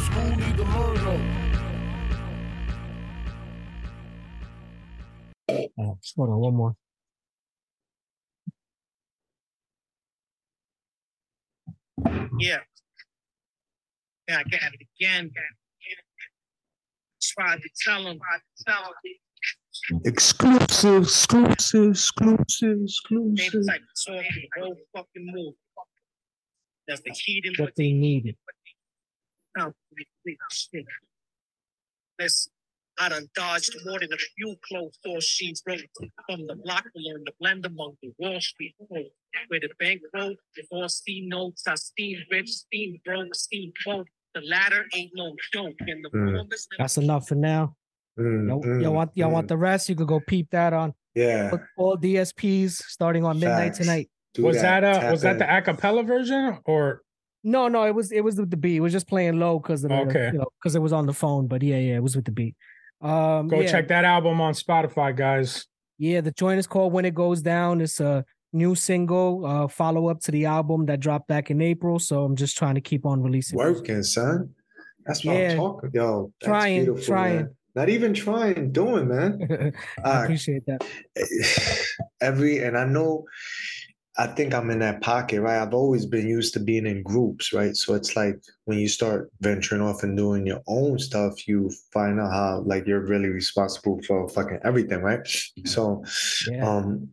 school need to learn though. Oh, hold on, one more. Yeah. Yeah, I got it again. Tried to tell him. Tell him. Exclusive, exclusive, exclusive, Same exclusive. type of talk, the whole fucking move. That's the key to What they needed. No, wait, shit. Listen, I done dodged more than a few closed door sheets wrote from the block to learn to blend among the Wall Street folk. Where the bank wrote, before steam notes, I steam rich, steam broke, steam broke. The latter ain't no joke. And the Mm. That's enough for now. Mm, Y'all, mm, y'all want y'all want mm. the rest? You could go peep that on Yeah. all DSPs starting on midnight Facts. tonight. do was that, uh Tap was that in. the acapella version or No, no, it was it was with the beat. It was just playing low because of the Okay. you know because it was on the phone. But yeah, yeah, it was with the beat. Um, go yeah, check that album on Spotify, guys. Yeah, the joint is called When It Goes Down. It's a new single, uh, follow up to the album that dropped back in April. So I'm just trying to keep on releasing. music. Working, son. That's what Yeah. I'm talking. Yo, that's Trying, beautiful, trying. man. Not even trying, doing, man. I Uh, appreciate that. every and I know I think I'm in that pocket, right? I've always been used to being in groups, right? So it's like when you start venturing off and doing your own stuff, you find out how like you're really responsible for fucking everything, right? So Yeah. um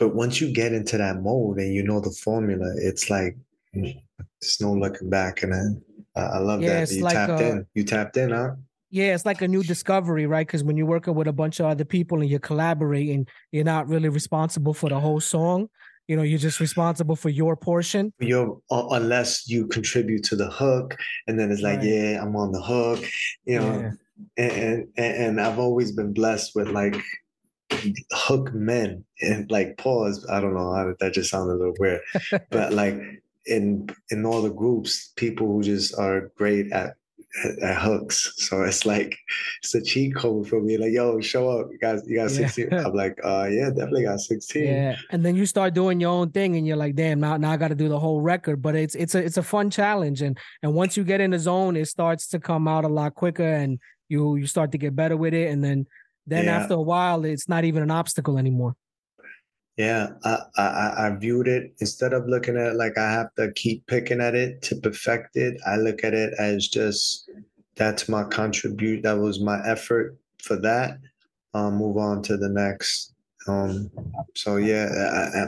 but once you get into that mode and you know the formula, it's like there's no looking back and then I, I love Yeah, that. You like, tapped uh, in. You tapped in, huh? Yeah, it's like a new discovery, right? Because when you're working with a bunch of other people and you're collaborating, you're not really responsible for the whole song. You know, you're just responsible for your portion. you're uh, unless you contribute to the hook and then it's like Right. yeah i'm on the hook you know Yeah. and, and and i've always been blessed with like hook men and like pause i don't know how that just sounded a little weird but like in in all the groups people who just are great at at, at hooks so it's like it's a cheat code for me like yo show up you guys you got Yeah. 16 i'm like uh yeah definitely got 16 Yeah, and then you start doing your own thing, and you're like, "Damn, now, now I got to do the whole record." But it's it's a it's a fun challenge, and and once you get in the zone, it starts to come out a lot quicker, and you you start to get better with it, and then then Yeah. after a while, it's not even an obstacle anymore. Yeah, I, I I- viewed it instead of looking at it like I have to keep picking at it to perfect it. I look at it as just that's my contribute. That was my effort for that. Um, move on to the next. Um, so yeah, I, I,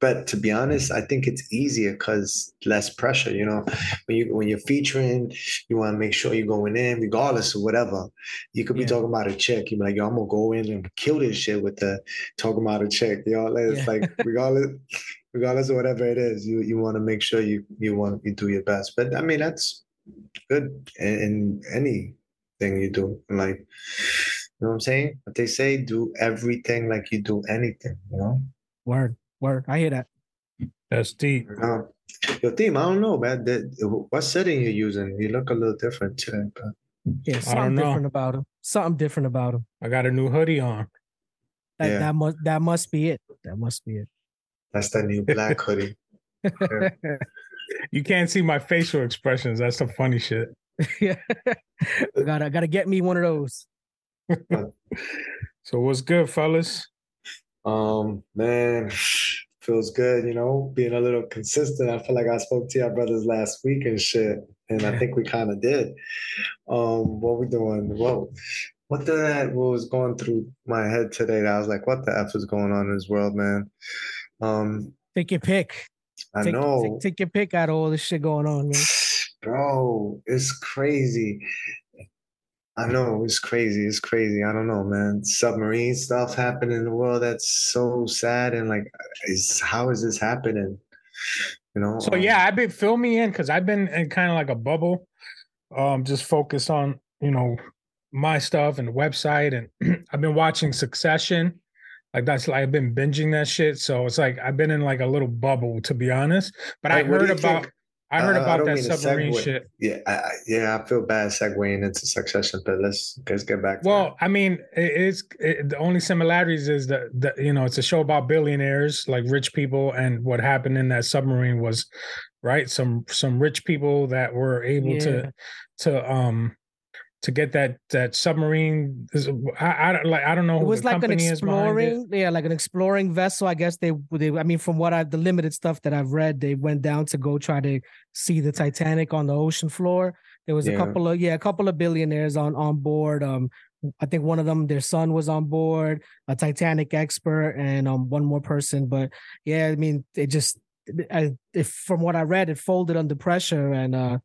but to be honest, I think it's easier because less pressure. You know, when you when you're featuring, you want to make sure you're going in, regardless of whatever. You could be Yeah. talking about a chick. You're like, yo, I'm gonna go in and kill this shit with the talking about a chick. You know, it's Yeah. like regardless, regardless of whatever it is, you you want to make sure you you want you do your best. But I mean, that's good in, in anything you do in life. You know what I'm saying? But they say do everything like you do anything. You know. Word, word. I hear that. That's deep. Uh, your team, I don't know, man. The, what setting you're using? You look a little different today. But Yeah, something different about him. Something different about him. I got a new hoodie on. That Yeah. that must that must be it. That must be it. that's that new black hoodie. You can't see my facial expressions. That's the funny shit. yeah, I gotta gotta get me one of those. So what's good, fellas? Um, man, feels good, you know, being a little consistent. I feel like I spoke to your brothers last week and shit, and I think we kind of did. Um, what we doing? What what the what was going through my head today? That I was like, what the f is going on in this world, man? Um, Take your pick. I take, know, Take, take your pick out of all this shit going on, man. bro, it's crazy. I know it's crazy. It's crazy. I don't know, man. Submarine stuff happening in the world. That's so sad. And like, is how is this happening? You know. So um, yeah, I've been filming in because I've been in kind of like a bubble, um, just focused on you know my stuff and the website, and I've been watching Succession. Like that's like I've been binging that shit. So it's like I've been in like a little bubble to be honest. But I Like, heard about think? I heard Uh, I about don't that submarine shit. Yeah, I, I- yeah. I feel bad segueing into Succession, but let's let's get back. To Well, I mean, it, it's it, the only similarities is that that you know it's a show about billionaires, like rich people, and what happened in that submarine was right? Some some rich people that were able Yeah. to to um to get that that submarine. I, I don't like I don't know It was like an exploring, yeah, like an exploring vessel. I guess they, they, I mean, from what I, the limited stuff that I've read, they went down to go try to see the Titanic on the ocean floor. There was a couple of, yeah, a couple of billionaires on on board. Um, I think one of them, their son was on board, a Titanic expert, and um, one more person. But yeah, I mean, it just, I, if from what I read, it folded under pressure, and uh,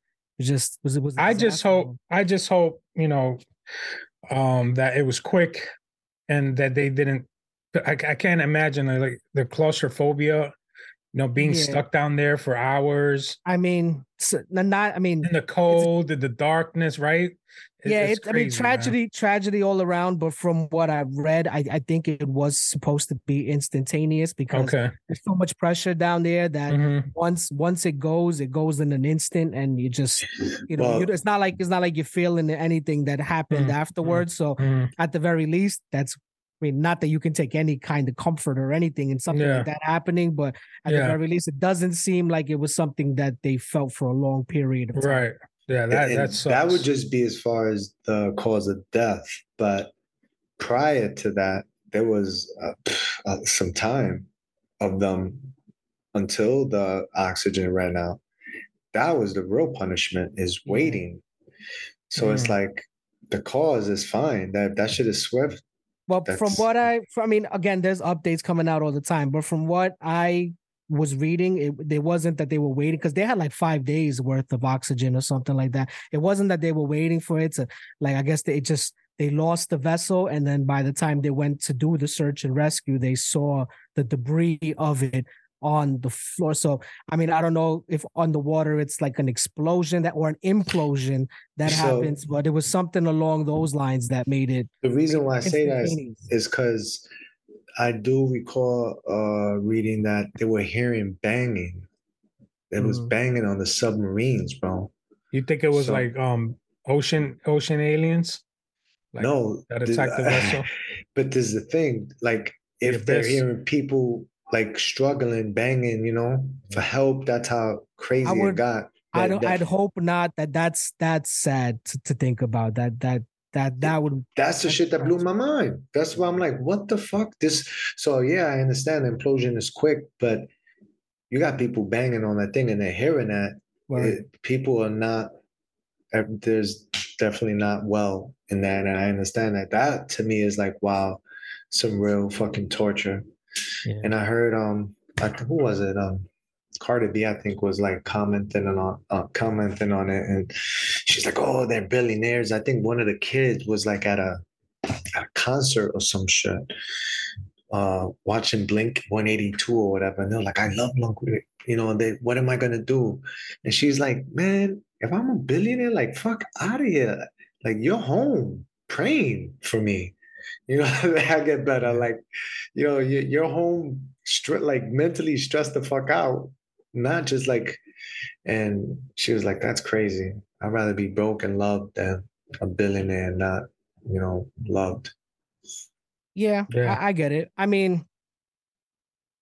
just was it was. I just hope I just hope, you know, um that it was quick and that they didn't I, I can't imagine like the claustrophobia, you know, being Yeah. stuck down there for hours I mean, not. I mean, in the cold, in the darkness, right? It- yeah, it's it, I mean crazy, man. tragedy, tragedy all around. But from what I've read, I, I think it was supposed to be instantaneous because Okay. there's so much pressure down there that Mhm. once once it goes, it goes in an instant, and you just you know Well- you, it's not like it's not like you're feeling anything that happened Mm, mm, afterwards. So Mhm. at the very least, that's. I mean, not that you can take any kind of comfort or anything in something Yeah. like that happening, but at Yeah. the very least, it doesn't seem like it was something that they felt for a long period of time. Right. Yeah, that And that that would just be as far as the cause of death. But prior to that, there was uh, uh, some time of them until the oxygen ran out. That was the real punishment is waiting. So it's Mm. like the cause is fine. That that shit is swift. Well, from what I, from, I mean, again, there's updates coming out all the time, but from what I was reading, it there wasn't that they were waiting because they had like five days worth of oxygen or something like that. It wasn't that they were waiting for it to, like, I guess they just they lost the vessel, and then by the time they went to do the search and rescue, they saw the debris of it on the floor. So, I mean, I don't know if on the water it's like an explosion that or an implosion that So- happens, but it was something along those lines that made it The reason why I say that is because I do recall uh reading that they were hearing banging. It was Mhm. banging on the submarines, bro. You think it was So- like um ocean ocean aliens? Like no, that th- attacked the vessel? but this is the thing, like The if they're hearing people like struggling, banging, you know, for help, that's how crazy would- it got. I don't. That, I'd hope not. That that's that's sad to, to think about. That that that that would. That's the shit that blew my mind. That's why I'm like, what the fuck? This so yeah, I understand implosion is quick, but you got people banging on that thing and they're hearing that. Right. it- people are not uh, there's definitely not well in that and i understand that that to me is like wow some real fucking torture Yeah. and i heard um like who was it um Cardi B, I think, was like commenting on uh, commenting on it, and she's like, "Oh, they're billionaires." I think one of the kids was like at a at a concert or some shit, uh, watching Blink 182 or whatever, and they're like, "I love Blink," you know. They, what am I gonna do? And she's like, "Man, if I'm a billionaire, like fuck out of here. Like you're home praying for me. You know, I get better. Like, you know, you- you're home, like mentally stressed the fuck out, not just like." And she was like, "That's crazy. I'd rather be broke and loved than a billionaire and not, you know, loved." Yeah, Yeah. I, I get it. I mean,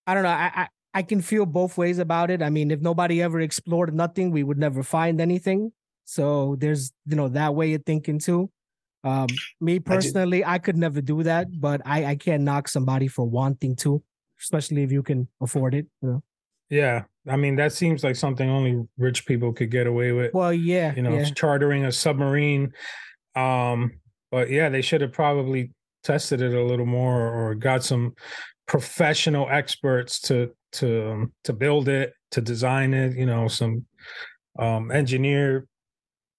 I don't know. I, I I can feel both ways about it. I mean, if nobody ever explored nothing, we would never find anything. So there's you know that way of thinking too. Um, me personally, I could never do that, but I I can't knock somebody for wanting to, especially if you can afford it. You know. Yeah. I mean, that seems like something only rich people could get away with. Well, yeah, you know, yeah. chartering a submarine. Um, but yeah, they should have probably tested it a little more or got some professional experts to to um, to build it, to design it, you know, some um engineer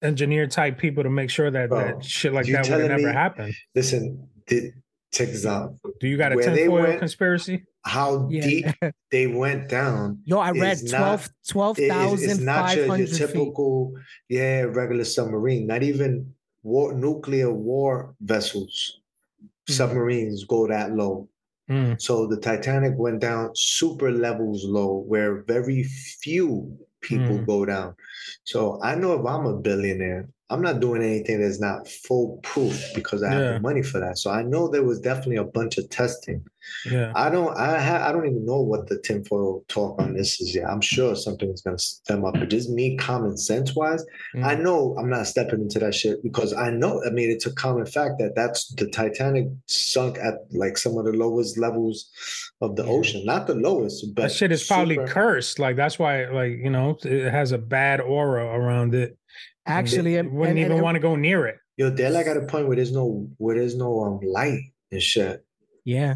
engineer type people to make sure that, Bro, that shit like that would never happen. Listen, th- check this out. Do you got a where tinfoil conspiracy? How Yeah. deep they went down Yo, I read is not- 12 It- it's, not your, your 12,500 feet. typical, yeah, regular submarine. Not even war, nuclear war vessels, Mhm. submarines go that low. Mm, So the Titanic went down super levels low, where very few people Mm. go down. So I know if I'm a billionaire, I'm not doing anything that's not foolproof because I have the money for that. So I know there was definitely a bunch of testing. Yeah. I don't. I ha, I don't even know what the tinfoil talk on this is yet. I'm sure something is gonna stem up. But just me, common sense wise, I Mm. know I'm not stepping into that shit because I know. I mean, it's a common fact that that's the Titanic sunk at like some of the lowest levels of the Yeah. ocean. Not the lowest, but that shit is probably cursed. Like that's why, like you know, it has a bad aura around it. Actually, and- wouldn't and- even and- want to go near it. Yo, they're like at a point where there's no where there's no um light and shit. yeah.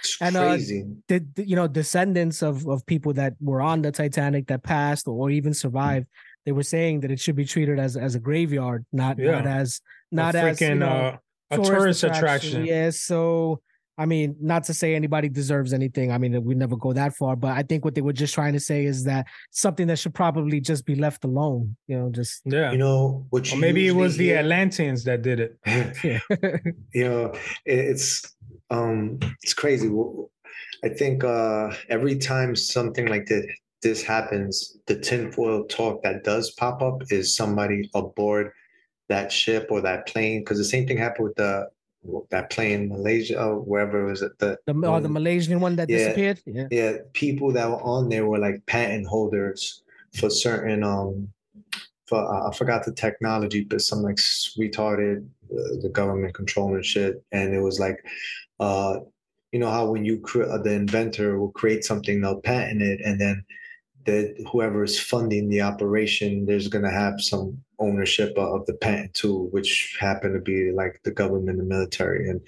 It's And, uh, crazy. the, the- you know descendants of of people that were on the Titanic that passed or even survived, they were saying that it should be treated as as a graveyard, not Yeah. not as A not as you know, uh, a tourist attraction. Yeah, so I mean, not to say anybody deserves anything. I mean, we never go that far, but I think what they were just trying to say is that something that should probably just be left alone. You know, just Yeah. You know what? or You maybe it was the hear- Atlanteans that did it. yeah. you know it's um it's crazy i think uh every time something like this this happens the tinfoil talk that does pop up is somebody aboard that ship or that plane because the same thing happened with the that plane malaysia or wherever was it the the the um, Malaysian one that yeah. disappeared. Yeah. yeah people that were on there were like patent holders for certain um for uh, i forgot the technology but some like retarded uh, the government controlling shit and it was like uh you know how when you cre- the inventor will create something they'll patent it and then the whoever is funding the operation there's going to have some ownership of the patent too which happen to be like the government and military and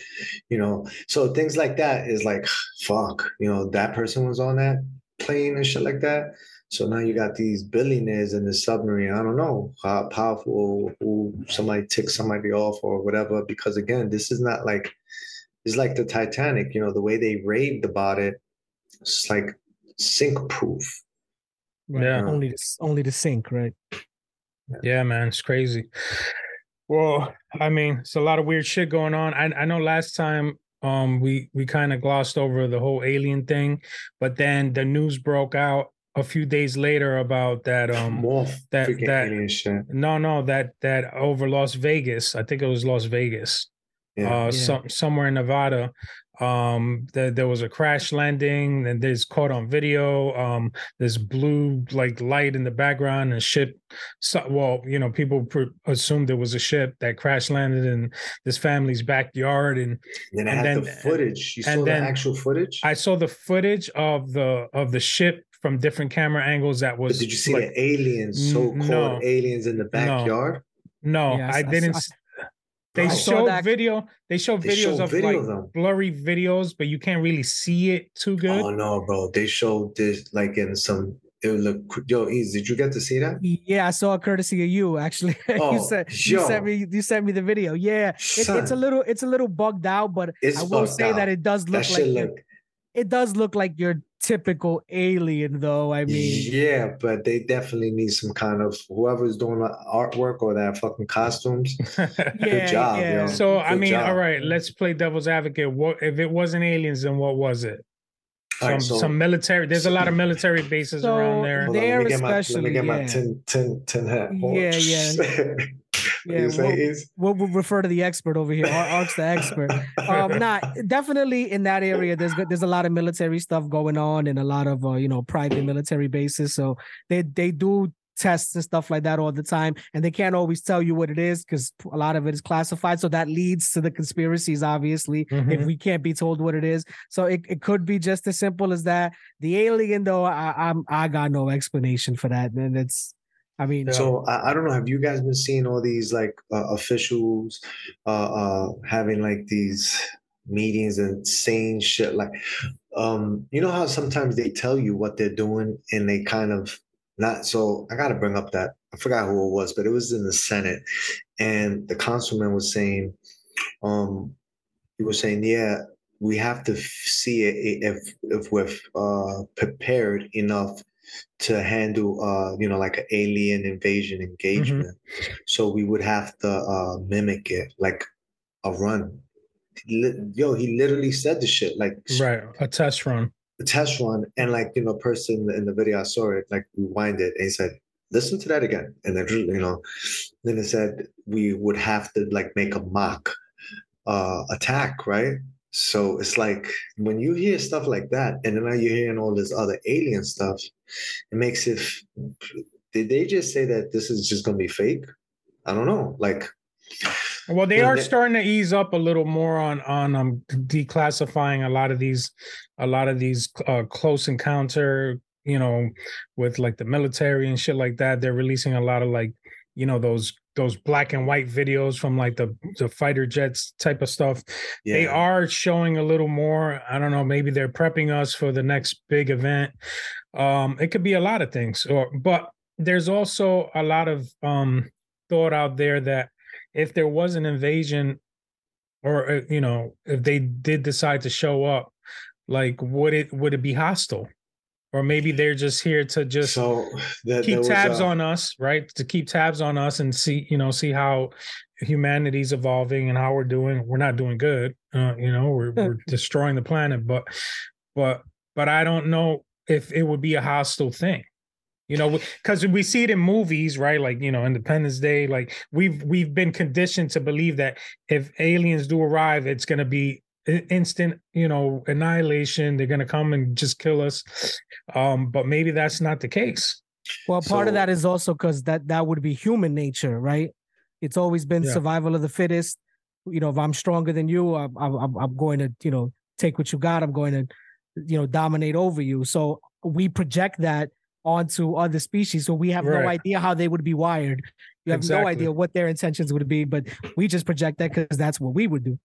you know so things like that is like fuck you know that person was on that plane and shit like that so now you got these billionaires in the submarine. I don't know how powerful who somebody ticks somebody off or whatever. Because again, this is not like it's like the Titanic. You know the way they raved about it. It's like sink proof. Right. Yeah. Only to, only to sink, right? Yeah, man, it's crazy. Well, I mean, it's a lot of weird shit going on. I I know last time um we we kind of glossed over the whole alien thing, but then the news broke out a few days later about that um More that- that- no no that that over Las Vegas. I think it was Las Vegas. Yeah. uh some somewhere in Nevada. Um there, there was a crash landing and there's caught on video. Um there's blue like light in the background and ship so, well, you know, people pre- assumed there was a ship that crash landed in this family's backyard and then and had then- the footage. You and saw then the actual footage. I saw the footage of the of the ship from different camera angles that but was did you see like, the aliens, so-called no. aliens in the backyard? no, Yeah, I I, s- I s- didn't I- s- they Bro. showed that- video they showed They videos showed of video like of blurry videos but you can't really see it too good Oh no, bro! They showed this like in some. It would look. Yo, Eaz, did you get to see that? Yeah, I saw it courtesy of you. Actually, Oh, you said you sent me you sent me the video. Yeah, it, it's a little it's a little bugged out, but It's I will say that it does That look like shit your- look. it does look like your typical alien, though. I mean, yeah, but they definitely need some kind of whoever's doing the artwork or that fucking costumes. yeah, job, yeah. yo. so i mean all job. right let's play devil's advocate what if it wasn't aliens then what was it some right, so- some military there's a lot of military bases So, around there Hold There let me get my let me get my yeah. tin tin tin hat. Hold. Yeah, yeah. Yeah? We'll, we'll refer to the expert over here. Ar- Ark's the expert. Um, nah, definitely in that area, there's there's a lot of military stuff going on and a lot of uh, you know private military bases. So they they do tests and stuff like that all the time, and they can't always tell you what it is because a lot of it is classified. So that leads to the conspiracies, obviously. If Mhm. we can't be told what it is, so it, it could be just as simple as that. The alien, though, I, I'm I got no explanation for that, and it's. I mean, Yeah. So I, I don't know. Have you guys been seeing all these like uh, officials uh, uh, having like these meetings and saying shit like, um, you know how sometimes they tell you what they're doing and they kind of not. So I got to bring up that I forgot who it was, but it was in the Senate, and the councilman was saying, um, he was saying, yeah, we have to see it if if we're uh, prepared enough to handle uh you know like an alien invasion engagement. So we would have to uh mimic it like a run. Yo he literally said the shit like right a test run. A test run and like you know person in the video i saw it like rewind it and he said listen to that again and then you know then it said we would have to like make a mock uh attack right? So it's like when you hear stuff like that, and then now you're hearing all this other alien stuff, it makes it. Did they just say that this is just gonna be fake? I don't know. Like, Well, they are they- starting to ease up a little more on on um declassifying a lot of these a lot of these uh, close encounter, you know, with like the military and shit like that. They're releasing a lot of like, you know, those those black and white videos from like the the fighter jets type of stuff. yeah, They are showing a little more. I don't know, maybe they're prepping us for the next big event. Um it could be a lot of things or but there's also a lot of um thought out there that if there was an invasion or uh, you know if they did decide to show up like would it would it be hostile? Or maybe they're just here to just so that, keep tabs on us right? To keep tabs on us and see you know see how humanity's evolving and how we're doing. We're not doing good uh, you know we're, we're destroying the planet but but but i don't know if it would be a hostile thing you know because we see it in movies right like you know independence day like we've we've been conditioned to believe that if aliens do arrive it's going to be instant you know annihilation they're going to come and just kill us um but maybe that's not the case Well, part of that is also because that that would be human nature, right? It's always been Yeah. survival of the fittest. You know, if I'm stronger than you, I'm, I'm I'm going to you know take what you got. I'm going to you know dominate over you. So we project that onto other species. So we have no idea how they would be wired. You have no idea what their intentions would be, but we just project that because that's what we would do.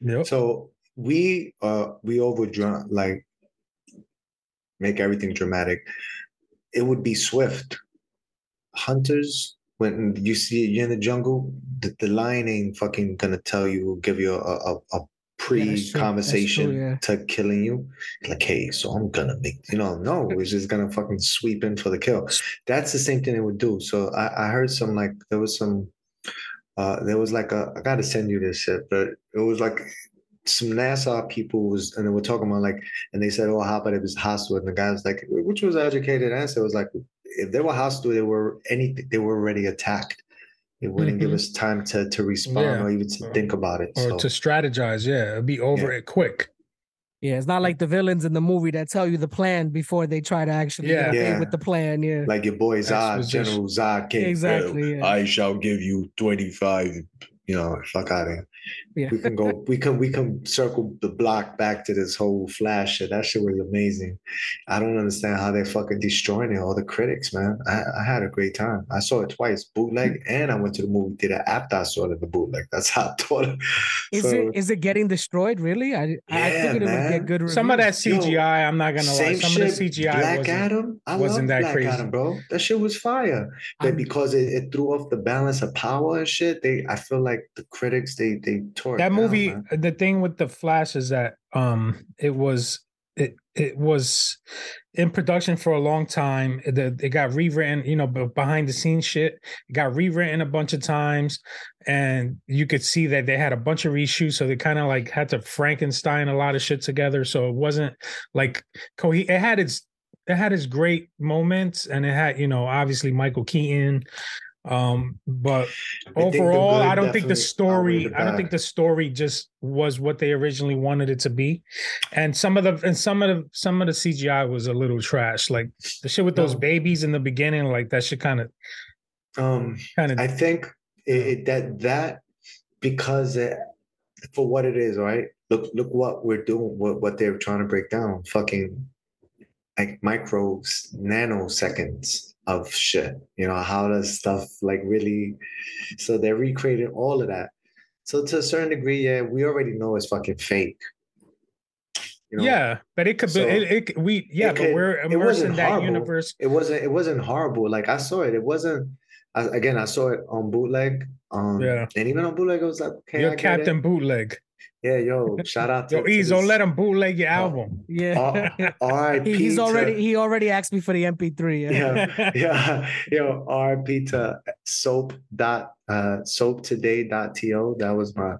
yep. So we uh we over like make everything dramatic. It would be swift. Hunters, when you see you're in the jungle, the, the lion ain't fucking gonna tell you, give you a a, a true. That's pre-conversation true, yeah. to killing you. Like, hey, so I'm gonna make you know, no, it's just gonna fucking sweep in for the kill. That's the same thing they would do. So I, I heard some like there was some uh there was like a I gotta send you this shit, but it was like some NASA people was and they were talking about like and they said, Oh, how about it was hostile? And the guy was like, which was an educated answer, it was like if they were hostile, they were anything they were already attacked. It wouldn't give Mhm. us time to to respond Yeah. or even to think about it. or so to strategize yeah it'd be over it quick Yeah, it's not like the villains in the movie that tell you the plan before they try to actually Yeah. get Yeah. with the plan. Yeah, like your boy Zod, Exposition. General Zod came. Exactly, yeah. I shall give you 25. You know, fuck out of here. Yeah. We can go, we can we can circle the block back to this whole flash shit. That shit was amazing. I don't understand how they're fucking destroying it. All the critics, man. I, I had a great time. I saw it twice, bootleg, mm. and I went to the movie theater after I saw it in the bootleg. That's how I thought it. is So, it is it getting destroyed? Really? I I Yeah, figured it would man. get good reviews. some of that Yo, cgi i'm not gonna lie some shit. of the cgi Black wasn't, Adam. I wasn't that Black crazy. Adam, bro. That shit was fire. But I'm- because it, it threw off the balance of power and shit, they I feel like the critics they they tore that down, movie man. the thing with the flash is that um it was it it was in production for a long time. It, it got rewritten you know behind the scenes shit it got rewritten a bunch of times and you could see that they had a bunch of reshoots so they kind of like had to frankenstein a lot of shit together. So it wasn't like co it had its it had its great moments and it had you know obviously michael keaton um but I overall i don't think the story i don't think the story just was what they originally wanted it to be and some of the and some of the some of the cgi was a little trash like the shit with those babies in the beginning like that shit kind of Um, kind of I think it, it, that that because it, for what it is, right? Look, look what we're doing. What what they're trying to break down. Fucking like micros, nanoseconds of shit. You know how does stuff like really? So they're recreating all of that. So to a certain degree, yeah, we already know it's fucking fake. You know, yeah but it could so be it, it we yeah it but we're immersed in that horrible. universe it wasn't it wasn't horrible. Like I saw it. It wasn't. I, again, I saw it on bootleg. Um, Yeah. and even on bootleg, it was like, okay, I you're captain bootleg Yeah, yo, shout out to yo ease don't let him bootleg your Oh, album yeah. this- R.I.P. He- he's to- already he already asked me for the MP3. Yeah. yeah, yeah, yo, R.I.P. to soap dot uh soap2day.to. That was my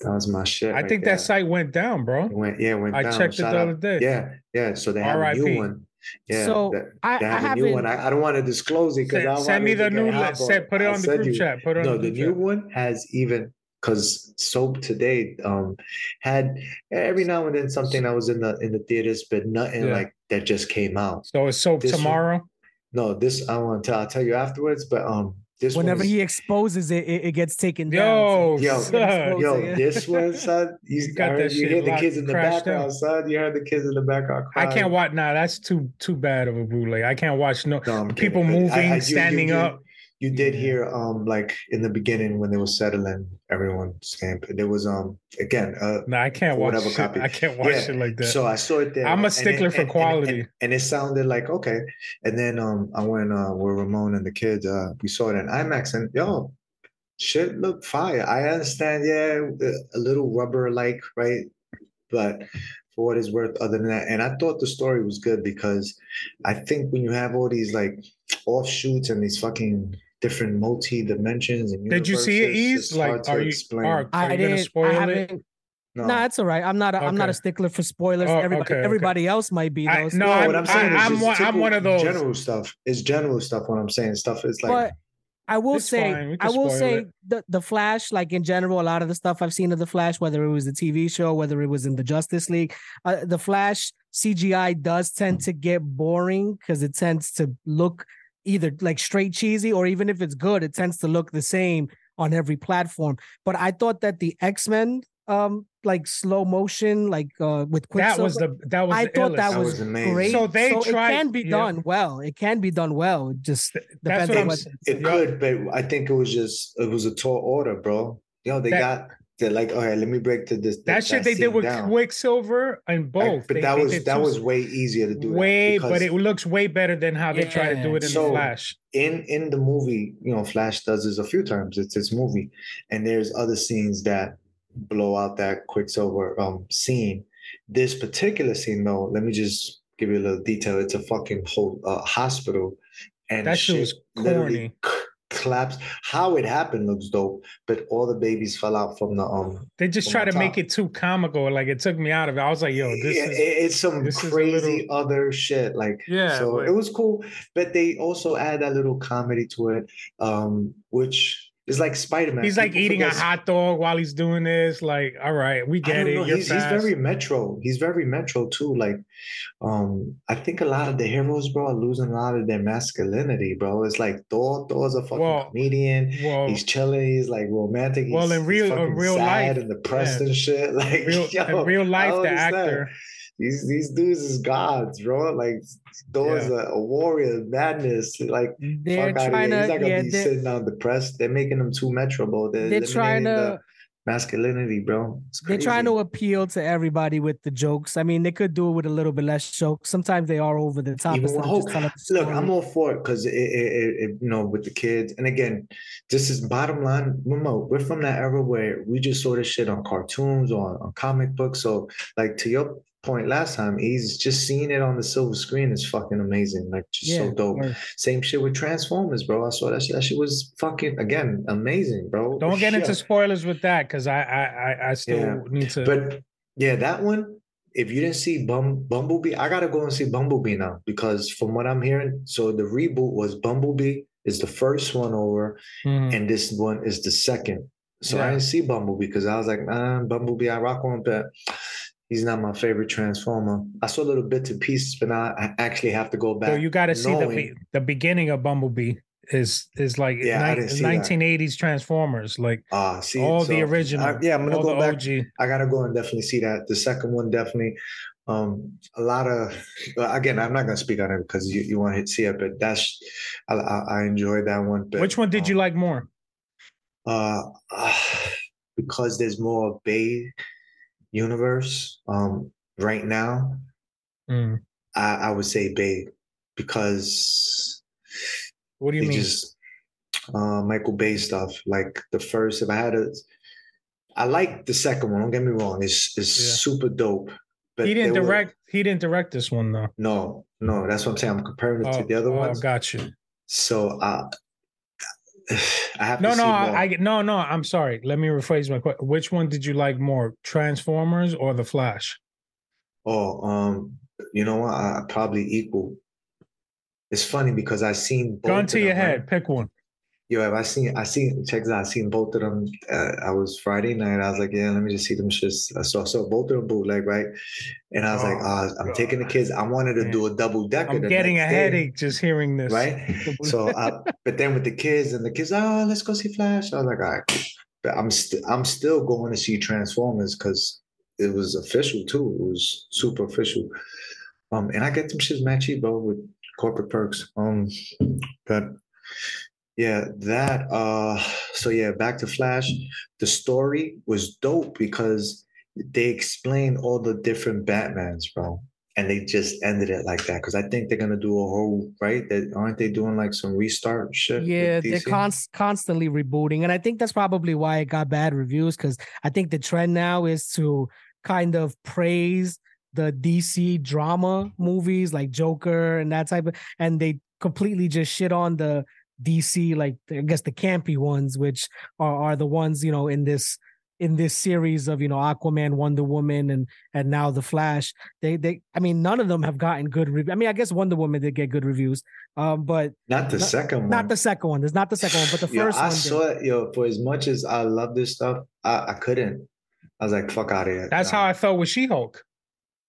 that was my shit. i right think there. that site went down bro It went yeah, it went I down. checked it Shout the out- other day. Yeah, yeah. So they have a new one. Yeah, So, they, I, they I have a new one. I, I don't want to disclose it because send, I send me the new list. list put it I'll on the group you. chat put it No, on the the group new chat one has even because soap today um had every now and then something that was in the in the theaters, but nothing Yeah. like that just came out. So it's soap This one- tomorrow. No, this I want to tell. I'll tell you afterwards. But um, this Whenever is- he exposes it, it, it gets taken down. Yo, Yo, son. Yo, Yeah. this one, son, you, You got heard, you hear the kids in the background, out. son. You heard the kids in the background I can't watch. Nah, that's too too bad of a bootleg. I can't watch no No, people kidding, moving, I- I- you- you- standing you- up. You did Yeah. hear, um, like in the beginning when they were settling, everyone stamped. There was, um, again, uh, No, I can't watch whatever shit. copy. I can't watch Yeah, shit like that. So I saw it there. I'm a it- stickler for and- and- quality. And, and it sounded like okay. And then um I went uh with Ramon and the kids, uh we saw it in IMAX and yo, shit look fire. I understand, yeah, a little rubber like, right? But for what it's worth, other than that, and I thought the story was good because I think when you have all these like offshoots and these fucking different multi dimensions and Did you see it, Eaz? it's hard Like, to are you explain. are, are I you gonna didn't. I spoil it? haven't. No, that's all right. I'm not. A, I'm not a stickler for spoilers. Oh, everybody, okay, okay. everybody else might be I- though. so- no, No, I'm- what I'm saying I- is I'm just one- I'm one of those. general stuff. It's general stuff. What I'm saying, stuff is like but I will say, I will say it. the the Flash, like in general, a lot of the stuff I've seen of the Flash, whether it was the TV show, whether it was in the Justice League, uh, the Flash CGI does tend to get boring because it tends to look either like straight cheesy, or even if it's good, it tends to look the same on every platform. But I thought that the X Men, um, like slow motion, like uh, with quick That was the that was I the thought that illest. That was, was amazing. great. So they it tried- it can be yeah. done well. It can be done well. It just That's depends what on what. saying. it could, but I think it was just it was a tall order, bro. you know they That- got they're like, all right, let me break to this. That shit they did with down. Quicksilver and Like, both. but They- that they was that was way easier to do. that way, but it looks way better than how they try to do it in So- the Flash. in in the movie, you know, Flash does this a few times. It's his movie, and there's other scenes that blow out that Quicksilver um scene. This particular scene, though, let me just give you a little detail. It's a fucking whole uh, hospital, and That shit was literally c- collapsed. How it happened looks dope, but all the babies fell out from the um. They just try to make it too comical. Like it took me out of it. I was like, yo, this Yeah, is it's some this is a crazy other shit. Like Yeah, so it was cool, but they also add that little comedy to it, um, which is like Spider Man. he's like eating a hot dog while he's doing this. Like, all right, we get it. He's, he's very metro. He's very metro too. Like, um, I think a lot of the heroes, bro, are losing a lot of their masculinity, bro. It's like Thor. Thor's a fucking Well, comedian. well, He's chilling. He's like romantic. Well, he's, in real- he's in real sad life, and depressed yeah. and shit. Like, real, yo, in real life, the actor. These these dudes is gods, bro. Like Thor's a, a warrior, madness. Like They're fuck out trying here. He's not gonna yeah, be sitting down depressed. They're making him too metro, bro. They're, they're trying to, the masculinity, bro. They're trying to appeal to everybody with the jokes. I mean, they could do it with a little bit less jokes. Sometimes they are over the top. Even Hulk. Look. I'm all for it because it, it, it, you know, with the kids. And again, this is bottom line. Remember, we're from that era where we just saw this shit on cartoons or on, on comic books. So, like to your point last time, he's just seeing it on the silver screen is fucking amazing. Like, just yeah, so dope. Same shit with Transformers, bro. I saw that shit. That shit was fucking again amazing, bro. Don't get into spoilers with that because I, I I I still Yeah, need to. But yeah, that one. If you didn't see Bum Bumblebee, I gotta go and see Bumblebee now because from what I'm hearing, so the reboot was Bumblebee is the first one over, Mhm. and this one is the second. So Yeah. I didn't see Bumblebee because I was like, nah, Bumblebee, I rock on, but he's not my favorite Transformer. I saw a little bits and pieces, but now I actually have to go back. so you got to see the be- the beginning of Bumblebee is is like Yeah, ni- didn't see that. 1980s Transformers, like Ah, see, all the original. I- yeah, I'm gonna go back. OG. I gotta go and definitely see that. The second one definitely. Um, a lot of again, I'm not gonna speak on it because you, you want to see it, but that's I, I, I enjoyed that one. But, Which one did you um, like more? Uh, because there's more Bay universe. Um, right now, Mm. I, I would say Bay because What do you mean? just uh Michael Bay stuff. Like the first, if I had a, I like the second one. Don't get me wrong; it's it's Yeah. super dope. But he didn't there were- direct. He didn't direct this one though. No, no, that's what I'm saying. I'm comparing it Oh, to the other oh, ones. got you. So uh, I have No, no. I, I no, no. I'm sorry. Let me rephrase my question. Which one did you like more, Transformers or The Flash? oh, um, you know what? I, I probably equal. It's funny because I seen both Gun to your them, right? head. Pick one. Yo, I seen, I seen, check this out. I seen both of them. Uh, I was Friday night. I was like, yeah, let me just see them shits. I saw, saw both of them bootleg, right? And I was like, Oh, oh, I'm taking the kids. I wanted to Man. do a double decker. I'm getting a next day, headache just hearing this. right? So, uh, but then with the kids and the kids, oh, let's go see Flash. I was like, all right, but I'm still, I'm still going to see Transformers because it was official too. It was super official. Um, and I get them shits mad cheap, bro, with corporate perks. Um, but yeah, that. Uh, so yeah, back to Flash. The story was dope because they explained all the different Batmans, bro and they just ended it like that because I think they're gonna do a whole right. That aren't they doing like some restart shit? Yeah, they're const- constantly rebooting, and I think that's probably why it got bad reviews. Because I think the trend now is to kind of praise the DC drama movies like Joker and that type of, and they completely just shit on the DC like I guess the campy ones, which are are the ones you know in this in this series of you know Aquaman, Wonder Woman, and and now the Flash. They they I mean none of them have gotten good reviews. I mean I guess Wonder Woman did get good reviews, um, but Not the not- second one. not the second one. There's not the second one, but the Yo, first I one. did. saw it. Yo, for as much as I love this stuff, I, I couldn't. I was like, fuck out of here. That's Nah. how I felt with She Hulk.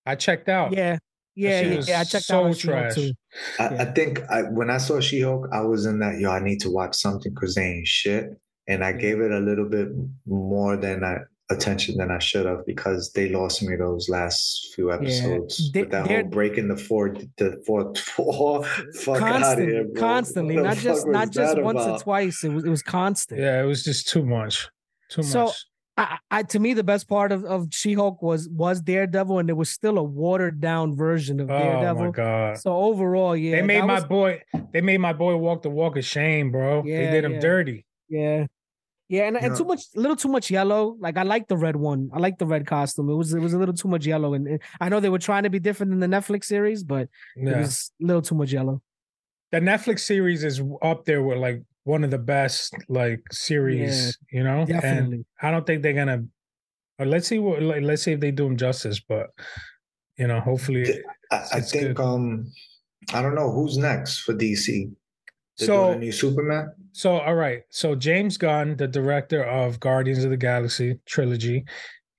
I checked out. Yeah, yeah, yeah. yeah, I checked so out She-Hulk trash. too. I, I think I, when I saw She Hulk, I was in that, yo, I need to watch something because they ain't shit. And I gave it a little bit more than I, attention than I should have because they lost me those last few episodes. They- with that whole breaking the four, the fourth four. Fuck out of here, bro. constantly, What not just not just that once or twice. It was it was constant. Yeah, it was just too much. Too So, much. I, I to me the best part of, of She-Hulk was was Daredevil, and it was still a watered down version of Daredevil. Oh my god. So overall, yeah, they made my was- boy they made my boy walk the walk of shame, bro. they Yeah, did him yeah. dirty. yeah. Yeah, and, and too much, a little too much yellow. Like I like the red one. I like the red costume. It was it was a little too much yellow, and and I know they were trying to be different than the Netflix series, but it was a little too much yellow. The Netflix series is up there with like one of the best like series, you know? And I don't think they're gonna or let's see what like, let's see if they do him justice, but you know, hopefully I, I think good. um I don't know who's next for DC. They're So- doing a new Superman. So, all right. So James Gunn, the director of Guardians of the Galaxy trilogy,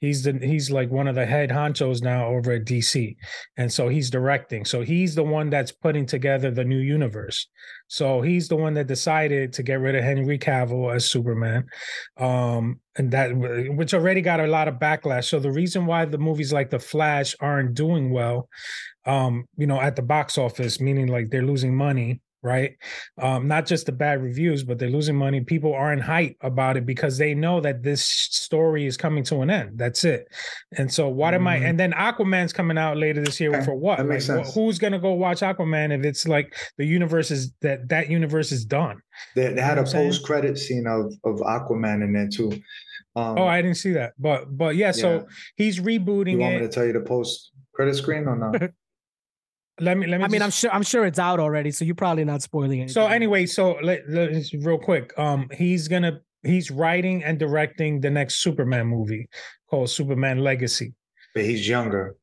he's the he's like one of the head honchos now over at DC, and so he's directing. So he's the one that's putting together the new universe. So he's the one that decided to get rid of Henry Cavill as Superman, um, and that which already got a lot of backlash. So the reason why the movies like The Flash aren't doing well, um, you know, at the box office, meaning like they're losing money right? Um, not just the bad reviews, but they're losing money. People aren't hype about it because they know that this story is coming to an end. That's it. And so, what am I? Mhm. And then Aquaman's coming out later this year Okay, for what? that makes Like, sense. who's gonna go watch Aquaman if it's like the universe is that that universe is done? They, they had what a I'm saying? post credit scene of of Aquaman in there too. Um, Oh, I didn't see that, but but yeah. So yeah. he's rebooting you want me to tell you the post credit screen or not? Let me let me. I mean, I'm sure I'm sure it's out already, so you're probably not spoiling it. So anyway, so let, let, real quick, um, he's gonna he's writing and directing the next Superman movie called Superman Legacy. but he's younger.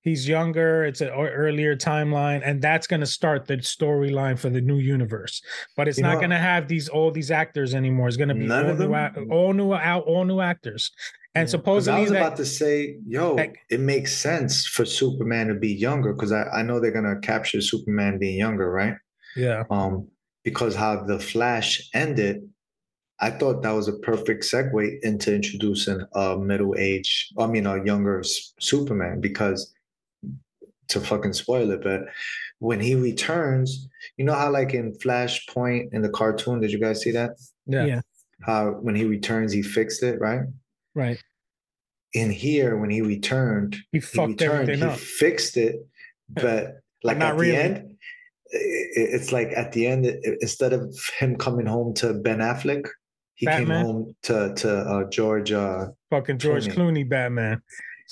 He's younger. It's an earlier timeline, and that's going to start the storyline for the new universe. But it's You not know- going to have these all these actors anymore. It's going to be None all of new, them? ac- all new out, all new actors. And Yeah. 'Cause I was that, about to say, yo, that- it makes sense for Superman to be younger because I, I know they're gonna capture Superman being younger, right? yeah, Um, because how the Flash ended, I thought that was a perfect segue into introducing a middle age, I mean, a younger Superman. Because to fucking spoil it, but when he returns, you know how like in Flashpoint in the cartoon, did you guys see that? yeah, Yeah. How when he returns, he fixed it, right? Right. In here, when he returned, he he fucked returned, everything he up. fixed it, but like at really. the end, it's like at the end, instead of him coming home to Ben Affleck, he Batman? came home to to uh, George. Uh, Fucking George Clooney. Clooney, Batman.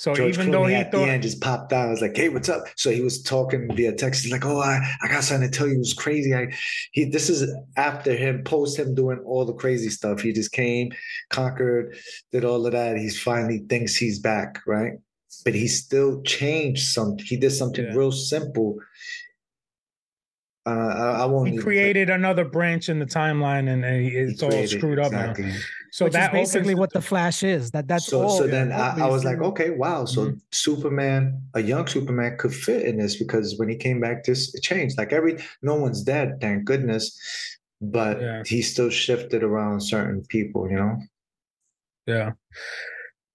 So George even Clooney though he at thought the end just popped out. I was like, "Hey, what's up?" So he was talking via text. He's like, "Oh, I, I got something to tell you. It was crazy. I he this is after him post him doing all the crazy stuff. He just came, conquered, did all of that. He's finally thinks he's back, right? But he still changed something. He did something Yeah. real simple. Uh, I, I won't. He even- created another branch in the timeline, and, and he it's all created- screwed up now. So which that is basically opens what the Flash is. That that's so all. so then I, I was like, okay, wow. So Mm-hmm. Superman, a young Superman, could fit in this because when he came back, this changed. Like every, no one's dead, thank goodness, but Yeah. he still shifted around certain people. You know, Yeah.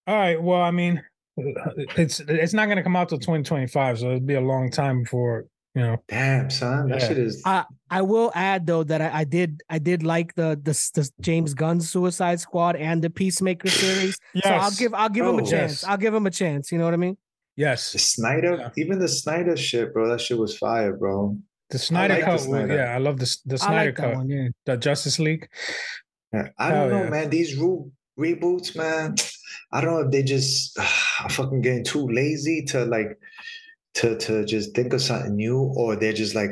All right. Well, I mean, it's it's not going to come out till 2025, so it'll be a long time before you know. damn son, that Yeah. shit is. I I will add though that I, I did I did like the, the the James Gunn Suicide Squad and the Peacemaker series. So I'll give I'll give him Oh. a chance. Yes. I'll give him a chance. You know what I mean? yes The Snyder, Yeah. even the Snyder shit, bro. That shit was fire, bro. the Snyder like the cut. Snyder. Yeah, I love the the I Snyder like that cut. one. Yeah. The Justice League. Yeah, I Hell don't know, yeah. man. These re- reboots, man. I don't know if they just are fucking getting too lazy to like to to just think of something new, or they're just like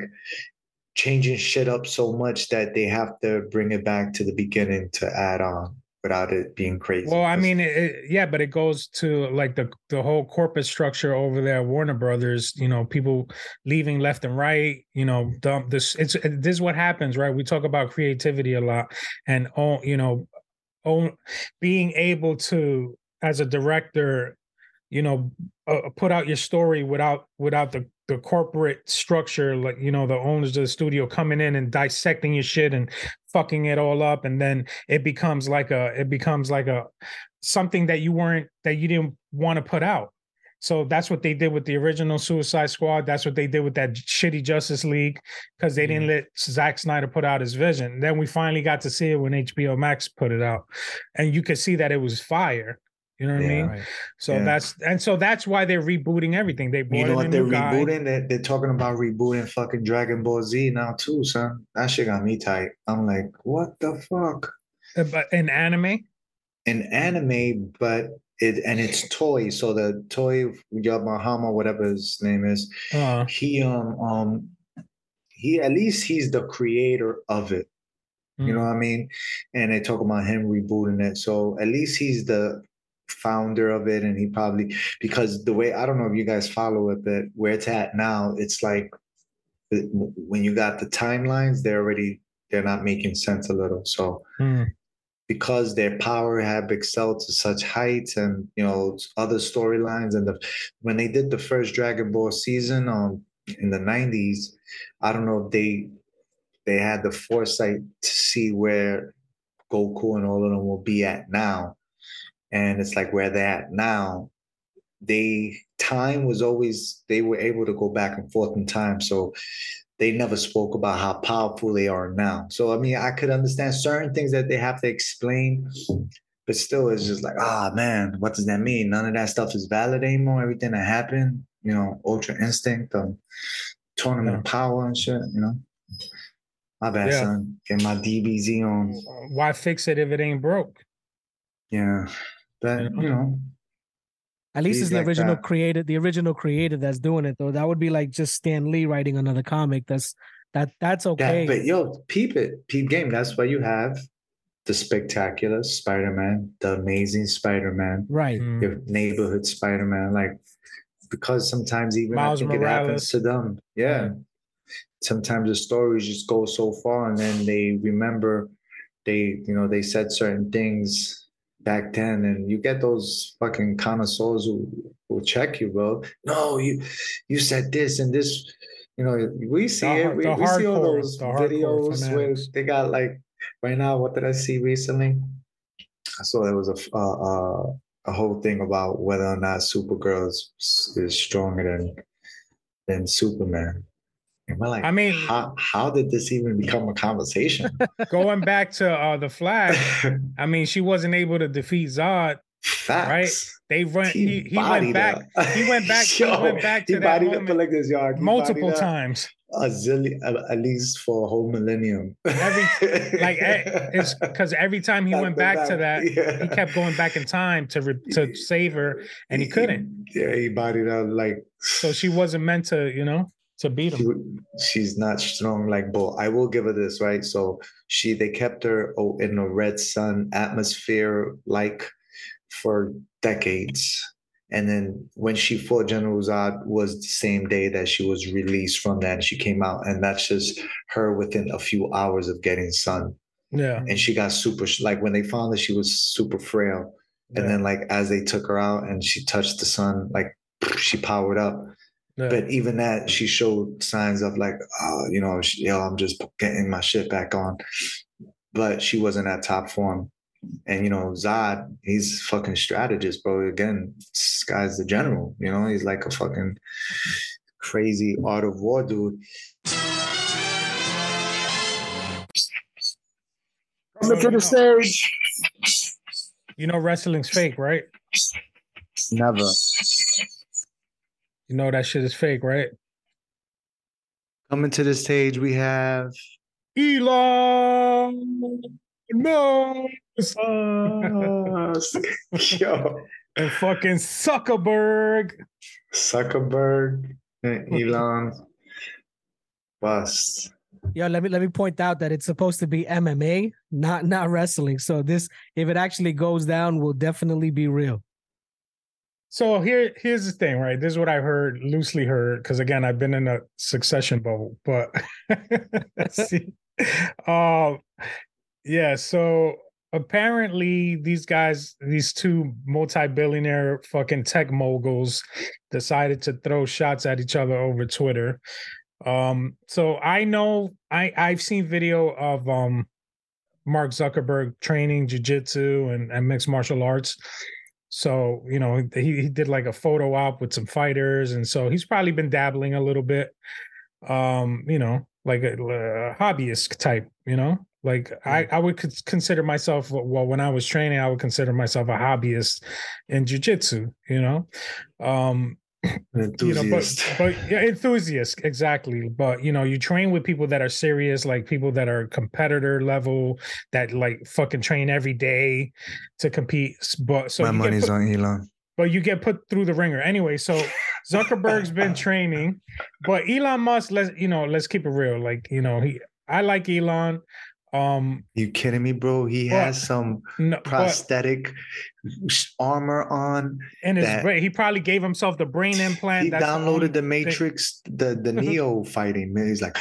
changing shit up so much that they have to bring it back to the beginning to add on without it being crazy. Well, I mean, it, yeah, but it goes to like the the whole corporate structure over there, at Warner Brothers. You know, people leaving left and right. You know, dump this. It's it, this is what happens, right? We talk about creativity a lot, and oh, you know, own being able to as a director, you know, uh, put out your story without without the the corporate structure, like you know, the owners of the studio coming in and dissecting your shit and fucking it all up, and then it becomes like a it becomes like a something that you weren't that you didn't want to put out. So that's what they did with the original Suicide Squad. That's what they did with that shitty Justice League because they didn't let Zack Snyder put out his vision. Then we finally got to see it when HBO Max put it out, and you could see that it was fire. You know what I mean? Right. So Yeah. that's and so that's why they're rebooting everything. They you know what they're rebooting? They're, they're talking about rebooting fucking Dragon Ball Z now too, son. That shit got me tight. I'm like, what the fuck? Uh, but in anime. an anime, but it and it's toy. So the toy Yamahama, whatever his name is, Uh, he um um he at least he's the creator of it. You know mm, what I mean? And they talk about him rebooting it. So at least he's the founder of it, and he probably because the way I don't know if you guys follow it, but where it's at now, it's like when you got the timelines, they're already they're not making sense a little. So mm, because their power have excelled to such heights and you know other storylines and the when they did the first dragon ball season um in the 90s i don't know if they they had the foresight to see where goku and all of them will be at now and it's like where they're at now they time was always they were able to go back and forth in time so they never spoke about how powerful they are now. So I mean, I could understand certain things that they have to explain, but still, it's just like, ah, man, what does that mean? None of that stuff is valid anymore. Everything that happened, you know, Ultra Instinct, um, Tournament of Power and shit. You know, my bad, Yeah. son. Get my DBZ on. why fix it if it ain't broke? Yeah, but Yeah. you know, At least it's the like original that. creator, the original creator that's doing it though. That would be like just Stan Lee writing another comic. That's that that's okay. that. But yo, peep it, peep game. That's why you have the spectacular Spider-Man, the amazing Spider-Man. right. Mm. your neighborhood Spider-Man, like because sometimes even Miles I think it happens to them. Yeah. Sometimes the stories just go so far and then they remember they, you know, they said certain things back then and you get those fucking connoisseurs who will check you, bro. No, you you said this and this, you know, we see The it. We, we see all those videos where they got like right now, what did I see recently? I saw there was a uh, uh, a whole thing about whether or not Supergirl is, is stronger than than Superman. And we're like, I mean- how how did this even become a conversation? Going back to uh, the Flash, I mean, she wasn't able to defeat Zod. Facts. They run. He, he went bodied back. her. He went back. he went back to that bodied her for moment like this yard. He multiple times. A zillion, at- least for a whole millennium. Every- Like eh, it's because every time he Back went to back to that, Yeah. he kept going back in time to re- to save her, and he couldn't. Yeah, he bodied her like So she wasn't meant to, you know, to beat she, him. would- she's not strong like Bull. I will give her this, right? So she they kept her oh, in a red sun atmosphere like for decades. And then when she fought General Zod was the same day that she was released from that. She came out, and that's just her within a few hours of getting Sun. Yeah. And she got super like when they found that she was super frail. And Yeah. then like as they took her out and she touched the sun, like she powered up. Yeah. But even that, she showed signs of like, oh, you know, she, yo, I'm just getting my shit back on. But she wasn't at top form. And you know, Zod, he's fucking strategist, bro. Again, this guy's the general. You know, he's like a fucking crazy art of war dude. Coming to the stage. you know wrestling's fake, right? Never. You know that shit is fake, right? Coming to the stage, we have Elon Musk yo and fucking Zuckerberg. Zuckerberg, and Elon, bust. Yo, let me let me point out that it's supposed to be MMA, not not wrestling. So this, if it actually goes down, will definitely be real. So here, here's the thing, right? This is what I heard, loosely heard, because again, I've been in a succession bubble. But see, um, yeah. So apparently, these guys, these two multi-billionaire fucking tech moguls, decided to throw shots at each other over Twitter. Um, so I know I I've seen video of um Mark Zuckerberg training jujitsu and, and mixed martial arts. So, you know, he, he did like a photo op with some fighters. And so he's probably been dabbling a little bit, um, you know, like a, a hobbyist type, you know, like I, I would consider myself, well, when I was training, I would consider myself a hobbyist in jujitsu, you know, um, An you know, but, but yeah, enthusiast, exactly. But you know, you train with people that are serious, like people that are competitor level, that like fucking train every day to compete. But so My money's put- on Elon. but you get put through the ringer anyway. So Zuckerberg's been training, but Elon Musk, let's you know, let's keep it real. Like you know, he, I like Elon. Um, You kidding me, bro? He Well, has some no, but prosthetic armor on. in his brain, he probably gave himself the brain implant. He That's the downloaded only the thing- Matrix, the the Neo fighting. Man, he's like,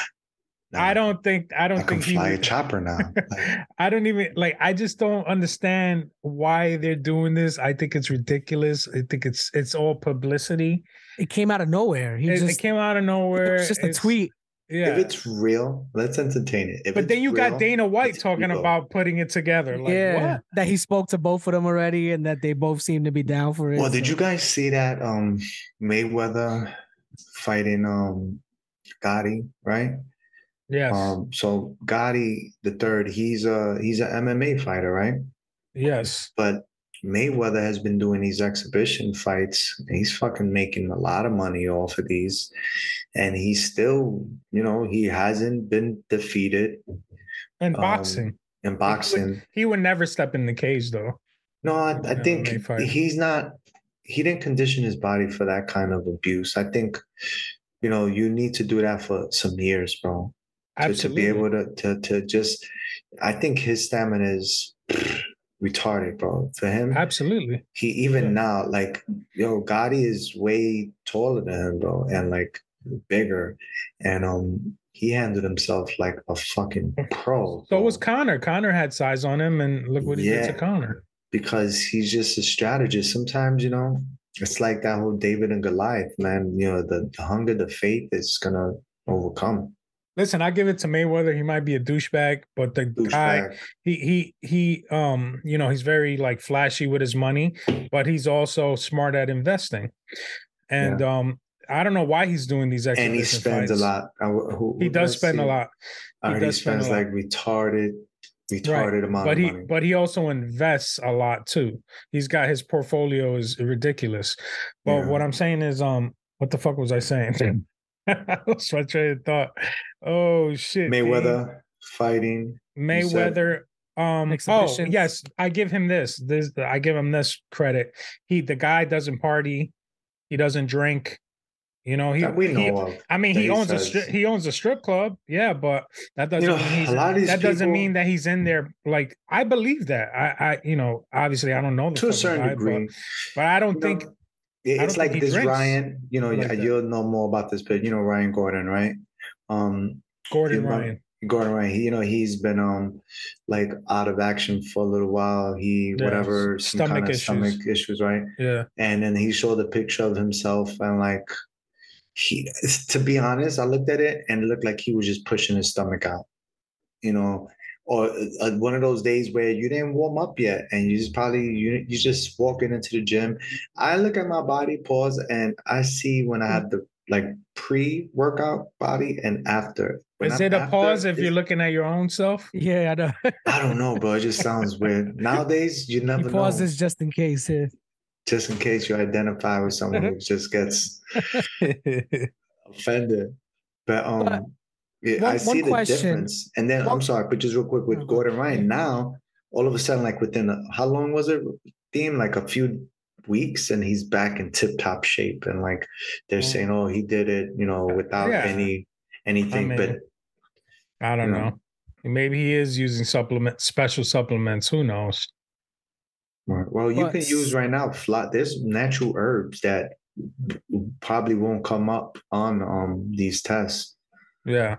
nah, I don't think I don't I can think he fly a chopper now. Like, I don't even like I just don't understand why they're doing this. I think it's ridiculous. I think it's it's all publicity. It came out of nowhere. He It, just it came out of nowhere. was just a It's- tweet. Yeah. If it's real, let's entertain it. If but then you got Dana White talking ego. about putting it together. Like yeah, what? that he spoke to both of them already, and that they both seem to be down for it. Well, did so- you guys see that um Mayweather fighting um Gotti, right? Yes. Um so Gotti the third, he's a he's an MMA fighter, right? yes. But Mayweather has been doing these exhibition fights. and He's fucking making a lot of money off of these. And he's still, you know, he hasn't been defeated And um, boxing. in boxing. He would never step in the cage though. No, I, I think he's not. He didn't condition his body for that kind of abuse. I think, you know, you need to do that for some years, bro. To, to be able to, to to just, I think his stamina is retarded, bro. For him, Absolutely. he even Yeah. now, like, yo, Gotti is way taller than him, bro, and like bigger, and um, he handled himself like a fucking pro. So bro was Conor. Conor had size on him, and look what he did to Yeah. Conor. because he's just a strategist. Sometimes, you know, it's like that whole David and Goliath, man. You know, the, the hunger, the faith is gonna overcome. Listen, I give it to Mayweather. He might be a douchebag, but the guy he he he um you know he's very like flashy with his money but he's also smart at investing and um i don't know why he's doing these exercises. And he spends fights. a lot. I w- who- he does did I spend a lot I He heard he does spend a spends lot. like retarded, retarded amount but of he money. but he also invests a lot too he's got his portfolio is ridiculous but Yeah. what i'm saying is um what the fuck was i saying That's my train of thought oh shit dude. Mayweather fighting. Mayweather. Um. Oh yes, I give him this. This I give him this credit. He the guy doesn't party. He doesn't drink. You know he. that we know he- of. I mean, he owns a strip. He owns a strip club. Yeah, but that doesn't. know, mean he's a lot of these that doesn't mean that he's in there. Like I believe that. I. I. You know. Obviously, I don't know To a certain guy, degree. but, but I don't You think. know, it's don't like he this drinks Ryan. You know, like you'll know more about this, but you know Ryan Gordon, right? Um, Gordon you know, Ryan. Gordon Ryan. He, you know, he's been um like out of action for a little while. He Yeah, whatever some stomach kind of issues. stomach issues, right? Yeah. And then he showed a picture of himself and like he to be honest, I looked at it and it looked like he was just pushing his stomach out. You know, or uh, one of those days where you didn't warm up yet and you just probably you you just walking into the gym. I look at my body pause and I see when I have the like pre-workout body and after. When Is I'm it a after, pause if you're looking at your own self? Yeah, I know. I don't know, bro. It just sounds weird. Nowadays, you he never know. pauses just in case. Yeah. Just in case you identify with someone who just gets offended. But um, But yeah, one- I see the question- difference. And then I'm sorry, but just real quick with Gordon. Ryan. Now, all of a sudden, like within a, how long was it? Theme like a few weeks, and he's back in tip top shape. And like they're Oh. saying, oh, he did it, you know, without Yeah. any anything. mean, but I don't You know. know. Maybe he is using supplement, special supplements. Who knows? Well, you But can use right now. Fly, there's natural herbs that probably won't come up on um these tests. Yeah.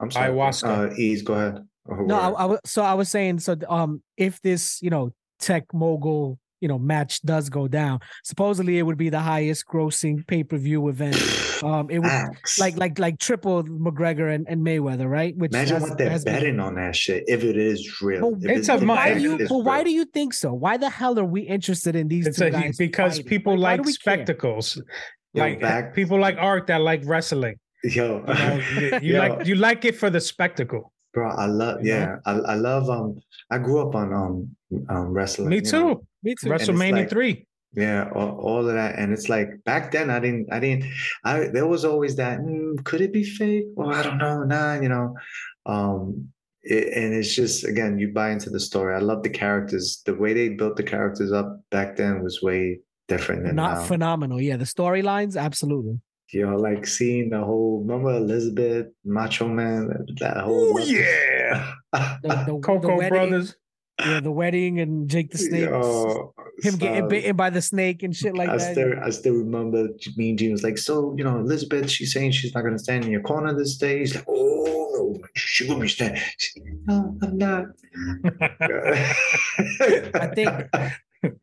I'm sorry. Ayahuasca. Uh, Eaz, go ahead. Or No, I. I was so I was saying so. Um, if this you know tech mogul you know match does go down, supposedly it would be the highest grossing pay per view event. Um, it would Facts. like like like triple McGregor and, and Mayweather, right? Which Imagine has- what they're has been- betting on that shit if it is real. But If It's a but why do you? it is But why do you think so? Why the hell are we interested in these It's two a guys? because fighting? people Like, like do care? spectacles. Yo, like back- people like art that like wrestling. Yo, You, know, you, you Yo, like you like it for the spectacle. bro. I love. you? Yeah, I, I love. Um, I grew up on um um wrestling. Me too. know? Me too. it's WrestleMania like- three. Yeah, all, all of that, and it's like back then I didn't, I didn't, I there was always that. "Mm, could it be fake? Well, I don't know. Nah, you know, um, it, and it's just again, you buy into the story. I love the characters. The way they built the characters up back then was way different than Not now. phenomenal. Yeah, the storylines, absolutely. you know, like seeing the whole. Remember Elizabeth, Macho Man, that whole. Oh yeah. The, the, the Coco wedding, Brothers. Yeah, the wedding and Jake the Snake. Yo, him getting bitten by the snake and shit like I that. still, I still remember Mean Gene was like, so you know, Elizabeth, she's saying she's not gonna stand in your corner this day. He's like, oh, she gonna be standing. No, I'm not. I think-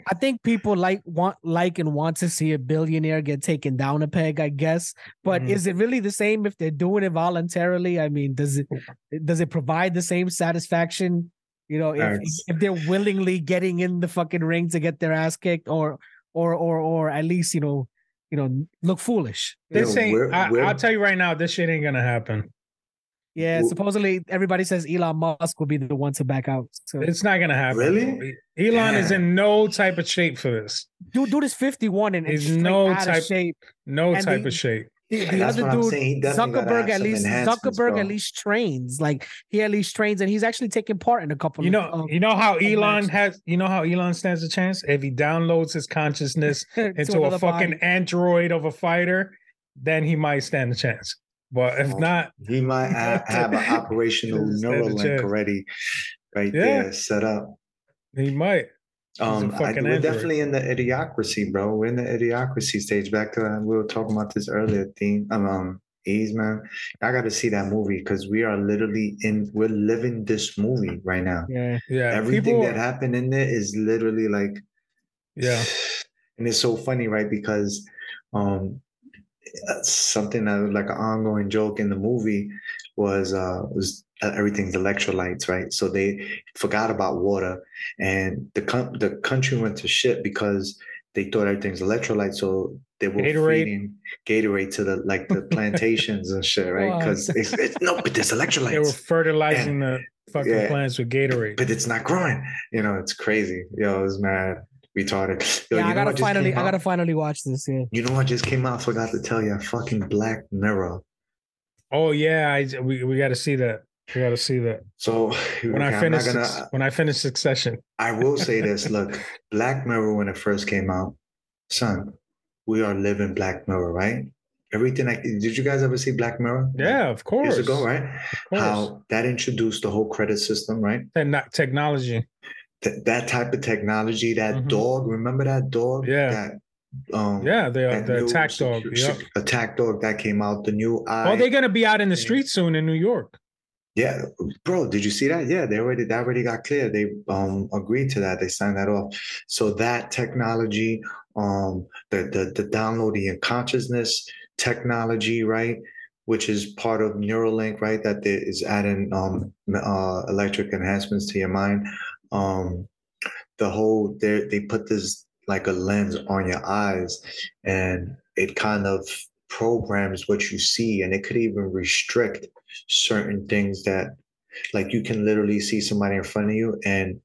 I think people like want like and want to see a billionaire get taken down a peg, I guess. But Mhm. is it really the same if they're doing it voluntarily? I mean, does it does it provide the same satisfaction? You know, if if they're willingly getting in the fucking ring to get their ass kicked, or or or or at least you know, you know, look foolish. This Yo, ain't. we're- I, we're- I'll tell you right now, this shit ain't gonna happen. Yeah, Well- supposedly everybody says Elon Musk will be the one to back out. So It's not gonna happen. Really? Elon is in no type of shape for this. dude, dude is fifty one and, and He's no out type- of shape. No And type the- of shape. The, Yeah, the other dude, saying. He definitely gotta Zuckerberg at least Zuckerberg bro. at least trains. Like he at least trains, and he's actually taking part in a couple. You know, of- you know how Elon matches. has. You know how Elon stands a chance if he downloads his consciousness into a fucking body. android of a fighter, then he might stand a chance. But if not, he might ha- have an operational neural stand a Neuralink chance. already right Yeah. there set up. he might. Um, I, we're definitely in the idiocracy, bro. We're in the idiocracy stage. Back to that, we were talking about this earlier. Theme, um, um Eaz, man. I got to see that movie because we are literally in. We're living this movie right now. Yeah, Yeah, Everything people. that happened in there is literally like, yeah, and it's so funny, right? Because, um, uh, something that like an ongoing joke in the movie was uh was uh, Uh, everything's electrolytes, right? So they forgot about water, and the com- the country went to shit because they thought everything's electrolytes. So they were Gatorade? feeding Gatorade to the like the plantations and shit, right? What? Because it's, it's no, but there's electrolytes. they were electrolytes, fertilizing the fucking Yeah. plants with Gatorade. but it's not growing. You know, it's crazy. Yo, it's mad retarded. Yo, yeah. you I gotta finally, I gotta finally watch this. Yeah, You know what just came out? I forgot to tell you. Fucking Black Mirror. Oh yeah, I we, we got to see that. We got to see that So when okay, I finish gonna- when I finish Succession. I will say this. Look, Black Mirror when it first came out, son, we are living Black Mirror, right? Everything. Like, did you guys ever see Black Mirror? Yeah, of course. Years ago, right? How that introduced the whole credit system, right? Techno- technology. Th- that type of technology, that Mhm. dog. Remember that dog? Yeah. That Um, Yeah, the the attack dog. Yep. attack dog that came out. The new eye. Oh, they're gonna be out in the Yeah. streets soon in New York. Yeah, bro, did you see that? Yeah, they already that already got clear. They um agreed to that. They signed that off. So that technology, um, the the the downloading and consciousness technology, right, which is part of Neuralink, right, that is adding um uh electric enhancements to your mind. Um, the whole they they put this like a lens on your eyes, and it kind of programs what you see, and it could even restrict certain things that like you can literally see somebody in front of you and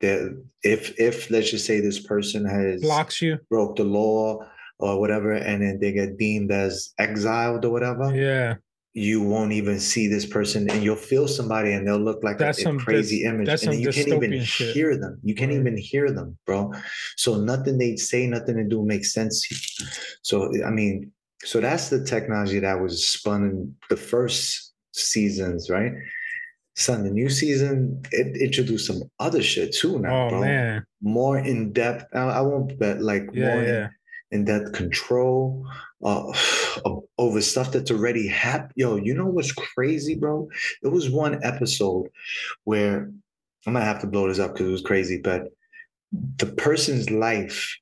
that if if let's just say this person has Blocks you. broke the law or whatever and then they get deemed as exiled or whatever Yeah. you won't even see this person and you'll feel somebody and they'll look like That's a, some crazy image that's and you can't even shit. hear them you can't Right. even hear them bro so nothing they say nothing they do makes sense to you. so i mean so that's the technology that was spun in the first seasons right son the new season it introduced some other shit too now Oh bro man. more in depth I, I won't bet like Yeah, more in- yeah. in that control uh, of- over stuff that's already happened. Yo, you know what's crazy, bro? There was one episode where I'm gonna have to blow this up because it was crazy, but the person's life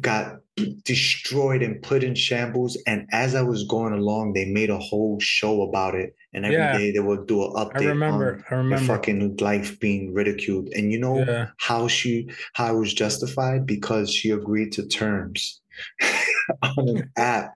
got destroyed and put in shambles. And as I was going along, they made a whole show about it. And every day Yeah. they would do an update. I remember. on I her remember. fucking life being ridiculed. And you know, Yeah. how she how it was justified because she agreed to terms on an app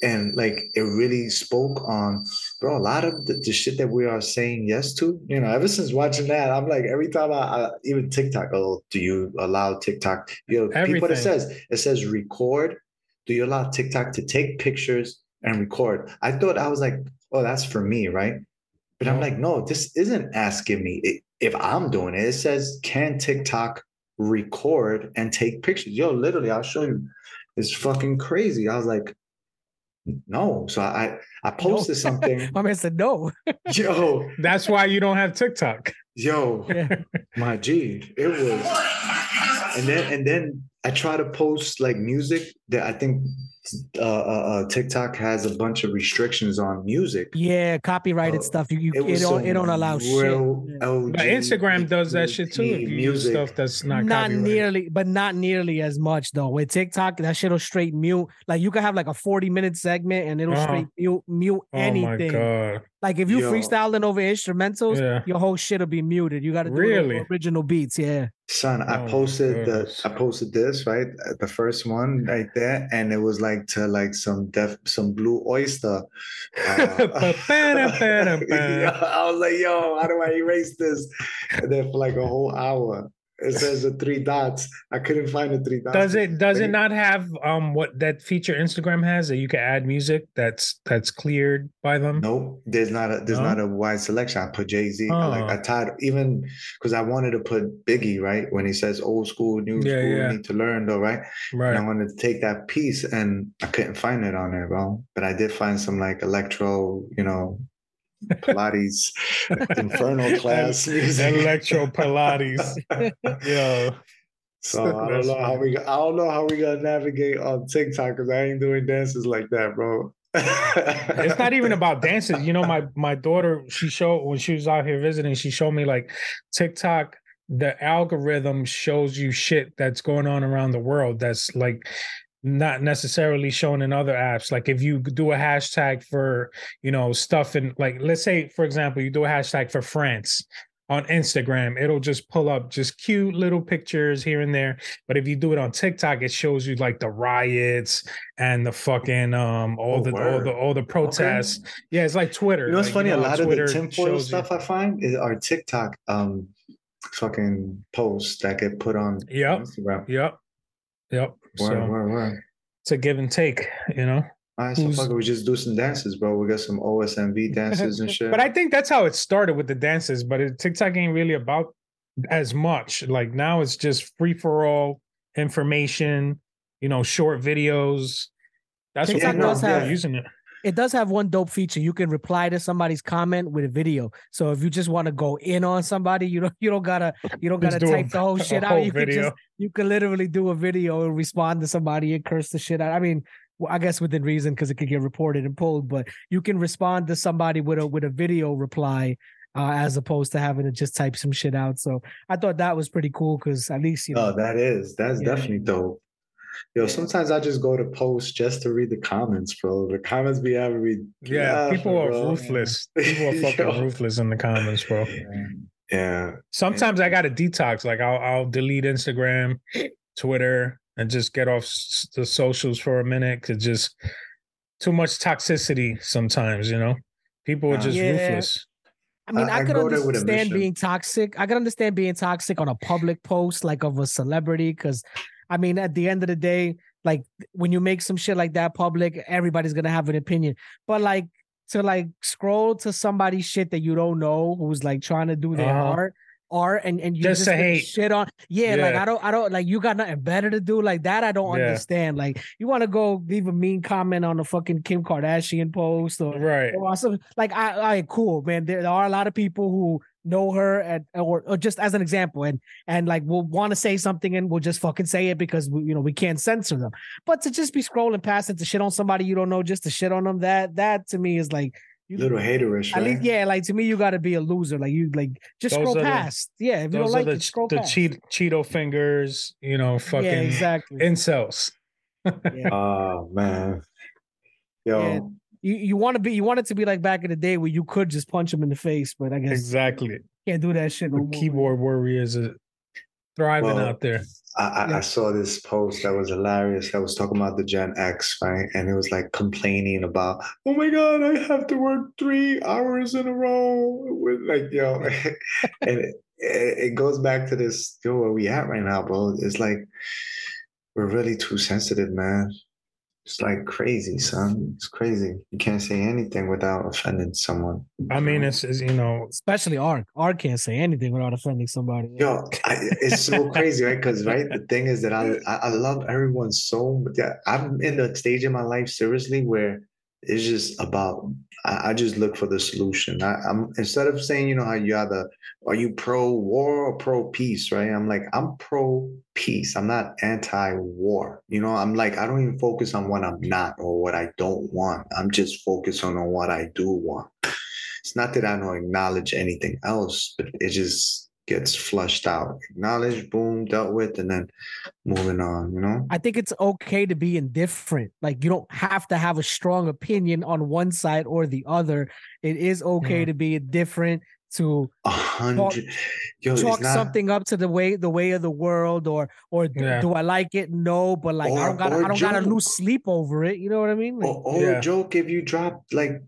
and like it really spoke on bro a lot of the, the shit that we are saying yes to you know ever since watching that i'm like every time i, I even tiktok oh do you allow tiktok? You know people it says it says record. Do you allow tiktok to take pictures and record? I thought i was like oh that's for me right? But i'm like no this isn't asking me. If i'm doing it it says can tiktok record and take pictures? Yo literally i'll show you. It's fucking crazy. I was like no so i i posted something My man said no. yo That's why you don't have TikTok. yo Yeah. my g it was and then and then i try to post like music that i think uh, uh, uh tiktok has a bunch of restrictions on music Yeah, copyrighted Oh, stuff. You, you it it, don't it don't allow shit. real But Instagram does that shit too. If you use music stuff that's not Not nearly, but not nearly as much though. With TikTok, that shit'll straight mute. Like you can have like a 40 minute segment and it'll Uh-huh. straight mute mute Oh my anything. god. Like if you Yo. freestyling over instrumentals, Yeah. your whole shit'll be muted. You gotta do the Really? original beats. Yeah. Son, I Oh my posted the goodness. I posted this right, uh, the first one right there, and it was like to like some def some blue oyster. Uh, I was like, yo, how do I erase this? And then for like a whole hour, it says the three dots. I couldn't find the three dots. Does it does it not have um what that feature Instagram has that you can add music that's that's cleared by them? Nope, there's not a there's No? not a wide selection. I put Jay Z. Like Oh. I tied even because I wanted to put Biggie right when he says old school, new Yeah, school, yeah. need to learn though, right? And I wanted to take that piece and I couldn't find it on there, bro. But I did find some like electro, you know, Pilates, Inferno class. Electro Pilates. Yo. So I don't know how we. I don't know how we gonna navigate on TikTok because I ain't doing dances like that, bro. it's not even about dances. You know, my my daughter, she showed when she was out here visiting, she showed me like TikTok, the algorithm shows you shit that's going on around the world that's like not necessarily shown in other apps. Like if you do a hashtag for, you know, stuff in like let's say, for example, you do a hashtag for France on Instagram, it'll just pull up just cute little pictures here and there. But if you do it on TikTok, it shows you like the riots and the fucking um all Oh, the all the all the protests. Yeah, it's like Twitter. You know what's Like, funny? know a lot of the tinfoil shows you- stuff I find is are TikTok um fucking posts that get put on Yep. Instagram. Yep. Yep. Word, so word, word. it's a give and take, you know. Ah, all right, so fuck it, we just do some dances, bro. We got some OSNV dances and shit. But I think that's how it started with the dances. But it, TikTok ain't really about as much. Like now, it's just free for all information. You know, short videos. That's TikTok what people does are have- using it. It does have one dope feature. You can reply to somebody's comment with a video. So if you just want to go in on somebody, you don't you don't gotta you don't gotta do a- type the whole shit whole out. You can just you can literally do a video and respond to somebody and curse the shit out. I mean, well, I guess within reason because it could get reported and pulled, but you can respond to somebody with a with a video reply uh, as opposed to having to just type some shit out. So I thought that was pretty cool because at least you know Oh, that is that's Yeah. definitely dope. Yo, sometimes I just go to post just to read the comments, bro. The comments be having me. Yeah, laughing, people are bro. ruthless. People are fucking ruthless in the comments, bro. Yeah, Sometimes I got to detox. Like I'll I'll delete Instagram, Twitter, and just get off the socials for a minute. Cause just too much toxicity sometimes. You know, people are just Yeah. ruthless. I mean, I- I, could go there with a understand being toxic. I could understand being toxic on a public post, like of a celebrity, because I mean, at the end of the day, like when you make some shit like that public, everybody's gonna have an opinion. But like to like scroll to somebody's shit that you don't know who's like trying to do their Uh-huh. art, art, and and you Just just, to hate. shit on. Yeah, like I don't, I don't like you got nothing better to do like that. I don't Yeah. understand. Like you want to go leave a mean comment on a fucking Kim Kardashian post or Right. or like I, I cool man. There, there are a lot of people who know her at or, or just as an example, and and like we'll want to say something and we'll just fucking say it because we, you know we can't censor them. But to just be scrolling past it to shit on somebody you don't know just to shit on them, that that to me is like you, little haterish, At right? least, yeah, like to me, you got to be a loser. Like you, like just Those scroll are the- past. yeah, if you don't like are the, it, scroll the past. cheat, Cheeto fingers, you know, fucking yeah, exactly. incels. yeah. Oh man, yo, Yeah. You you want to be you want it to be like back in the day where you could just punch him in the face, but I guess Exactly. can't do that shit no The more. keyboard warriors are thriving Well, out there. I, Yeah. I saw this post that was hilarious. That was talking about the Gen X, right? And it was like complaining about, oh my god, I have to work three hours in a row with like yo, and it, it it goes back to this yo where we at right now, bro. It's like we're really too sensitive, man. It's like crazy, son. It's crazy. You can't say anything without offending someone. I mean, it's, it's you know, Especially Ark. Ark can't say anything without offending somebody. Yo, I, it's so crazy, right? Because right, the thing is that I I, I love everyone so. Yeah, I'm in the stage in my life seriously where it's just about. I, I just look for the solution. I, I'm instead of saying, you know, how you either are you pro war or pro peace, right? I'm like I'm pro peace. I'm not anti war. You know, I'm like I don't even focus on what I'm not or what I don't want. I'm just focused on, on what I do want. It's not that I don't acknowledge anything else, but it just gets flushed out. Acknowledged, boom, dealt with, and then moving on, you know? I think it's okay to be indifferent. Like you don't have to have a strong opinion on one side or the other. It is okay Yeah. to be indifferent to A hundred. Yo, it's chalk not, something up to the way the way of the world or or Yeah. do I like it? No, but like I don't got or I don't got to lose sleep over it. You know what I mean? Like, or, or Yeah. a joke if you drop, like,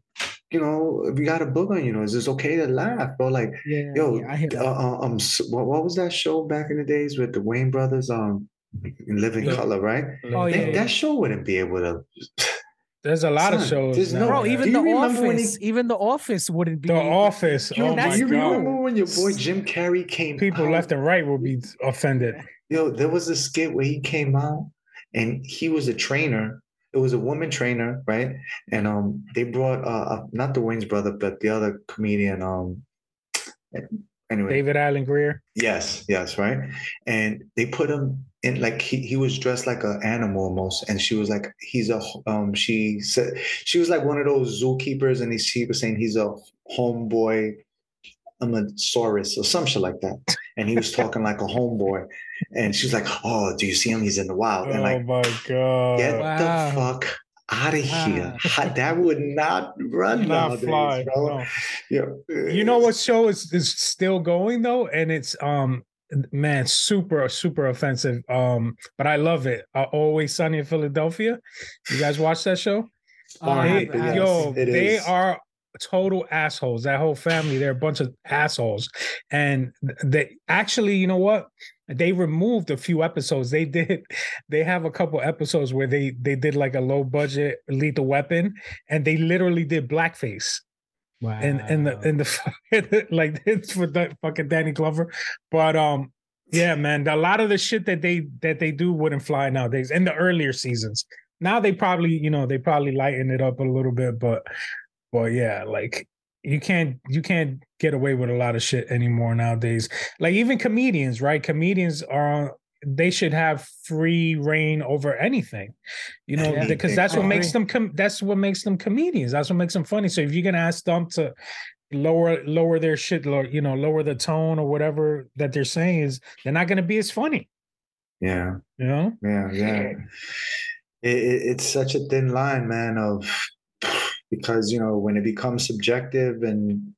you know, if you got a book on, you know, is this okay to laugh, bro? Like, yeah, yo, yeah, I hear uh, um, what, what was that show back in the days with the Wayne brothers? Um, in Living Yeah. Color, right? Oh, They- yeah. That show wouldn't be able to. there's a lot of shows. there's no- Bro, even the you remember when office, he- even the office wouldn't be The Office. Yo, Oh do my you god. remember when your boy Jim Carrey came? People out? left and right will be offended. Yo, there was a skit where he came out and he was a trainer. It was a woman trainer, right? And um, they brought uh, uh not the Wayne's brother, but the other comedian. Um, anyway, David Alan Grier. yes, yes, right. And they put him in like he he was dressed like an animal almost, and she was like he's a um. She said she was like one of those zookeepers, and he, she was saying he's a homeboy. I'm a saurus or some shit like that. And he was talking like a homeboy. And she's like, Oh, do you see him? He's in the wild. And Oh like, my god. get Wow. the fuck out of here. That would not run Not nowadays, fly. bro. no. Yo, You know what show is, is still going though, and it's um man super super offensive. Um, but I love it. Uh, Always Sunny in Philadelphia. You guys watch that show? Uh, I They- have- I have- yo, it they is. are total assholes. That whole family, they're a bunch of assholes. And they actually, you know what? They removed a few episodes. They did. They have a couple episodes where they they did like a low budget lethal weapon, and they literally did blackface wow. and and the and the like it's for the fucking Danny Glover. But um, yeah, man, a lot of the shit that they that they do wouldn't fly nowadays in the earlier seasons. now they probably you know they probably lighten it up a little bit, but but yeah, like you can't you can't get away with a lot of shit anymore nowadays. Like even comedians, right? Comedians are they should have free reign over anything, you know, Yeah. because that's what makes them com- that's what makes them comedians. That's what makes them funny. So if you're gonna ask them to lower lower their shit, lower, you know, lower the tone or whatever that they're saying is, they're not gonna be as funny. Yeah, You know, yeah, yeah. It, it, it's such a thin line, man. Of because you know when it becomes subjective and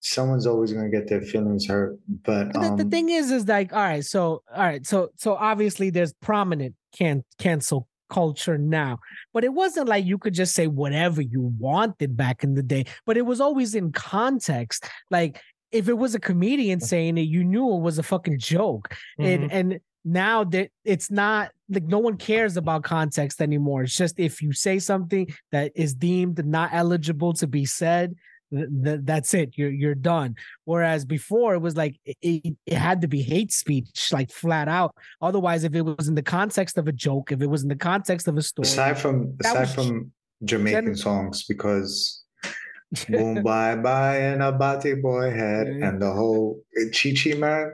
someone's always gonna get their feelings hurt. But But the, um, the thing is, is like, all right, so all right, so so obviously there's prominent can cancel culture now, but it wasn't like you could just say whatever you wanted back in the day. But it was always in context. Like if it was a comedian saying it, you knew it was a fucking joke. Mhm. And and now that it's not like no one cares about context anymore. It's just if you say something that is deemed not eligible to be said, th- th- that's it. You're you're done. Whereas before it was like it, it, had to be hate speech, like flat out. Otherwise, if it was in the context of a joke, if it was in the context of a story, aside from aside from Jamaican songs, because boom bye bye and a body boy head Yeah. and the whole Chi Chi man.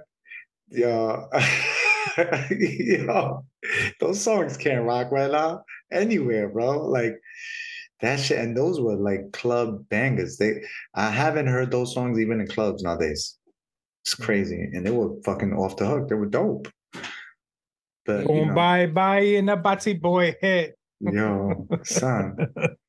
Yo, yo, those songs can't rock right now anywhere, bro. Like that shit, and those were like club bangers. They, I haven't heard those songs even in clubs nowadays. It's crazy, and they were fucking off the hook. They were dope. But you know, bye bye in a batty boy head. yo, son,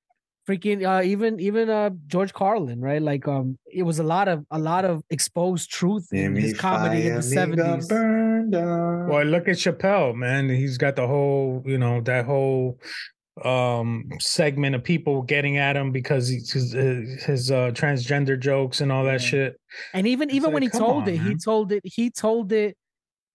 freaking uh even even uh George Carlin, right? Like um it was a lot of a lot of exposed truth in his comedy in the seventies. Burn. Well, look at Chappelle, man. He's got the whole, you know, that whole um segment of people getting at him because he's his, his uh transgender jokes and all that Yeah. shit. And even It's even when he told on, it, he told it, he told it.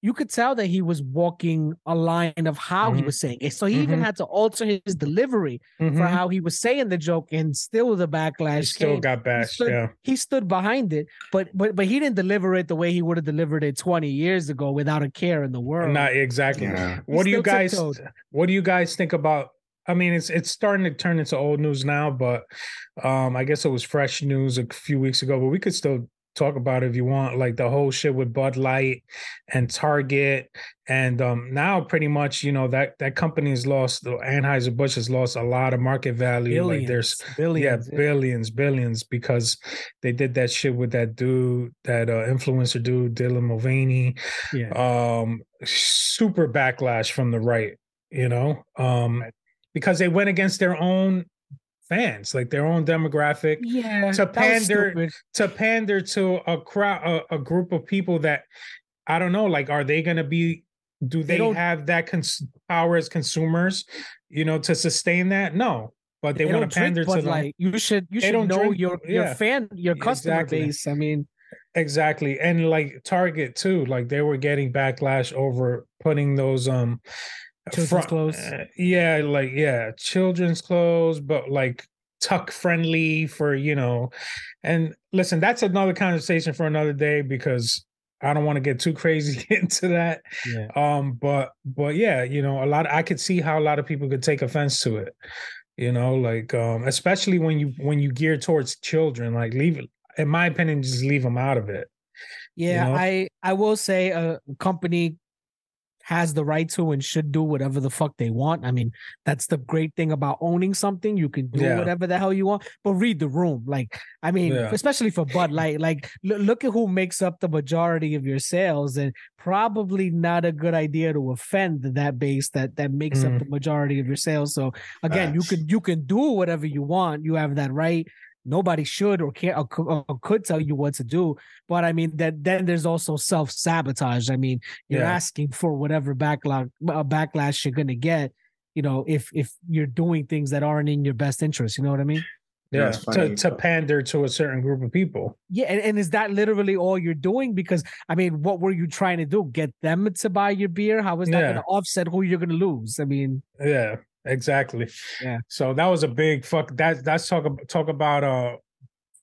You could tell that he was walking a line of how he Mhm. was saying it. So he even Mhm. had to alter his delivery for Mhm. how he was saying the joke, and still the backlash. He backlash still came. got bashed. stood- Yeah. He stood behind it, but but but he didn't deliver it the way he would have delivered it 20 years ago without a care in the world. Not exactly. Yeah. What do you guys tiptoed. what do you guys think about I mean it's it's starting to turn into old news now, but um I guess it was fresh news a few weeks ago, but we could still talk about it if you want, like the whole shit with Bud Light and Target. And um now pretty much, you know, that that company has lost the Anheuser-Busch has lost a lot of market value. Like there's billions, yeah, billions, billions, because they did that shit with that dude, that uh, influencer dude, Dylan Mulvaney. yeah. Um, super backlash from the right, you know, um, because they went against their own fans, like their own demographic, yeah, to pander- to pander to a crowd, a, a group of people that I don't know, like, are they going to be? Do They they, have that cons- power as consumers, you know, to sustain that? No, but they, They want to drink pander to them. Light. You should you They should know drink- your your yeah, fan your customer exactly. base. I mean, Exactly. And like Target too, like they were getting backlash over putting those um Children's clothes. uh, yeah, like yeah, children's clothes, but like tuck friendly for, you know. And listen, that's another conversation for another day because I don't want to get too crazy into that. yeah. Um, but but yeah, you know, a lot I could see how a lot of people could take offense to it. You know, like um, especially when you when you gear towards children, like leave it in my opinion, just leave them out of it. Yeah, know? I I will say a company has the right to and should do whatever the fuck they want. I mean, that's the great thing about owning something. You can do Yeah. whatever the hell you want, but read the room. Like, I mean, Yeah. especially for Bud Light, like l- look at who makes up the majority of your sales, and probably not a good idea to offend that base that that makes Mhm. up the majority of your sales. So again, you can you can do whatever you want. You have that right. Nobody should or can or, or could tell you what to do. But I mean that then there's also self sabotage. I mean, you're Yeah. asking for whatever backlash uh, backlash you're gonna get. You know, if if you're doing things that aren't in your best interest, you know what I mean? Yeah, That's to, to pander to a certain group of people. Yeah, and, and is that literally all you're doing? Because I mean, what were you trying to do? Get them to buy your beer? How is that Yeah. gonna offset who you're gonna lose? I mean, Yeah, exactly. Yeah. So that was a big fuck. That that's talk about talk about uh,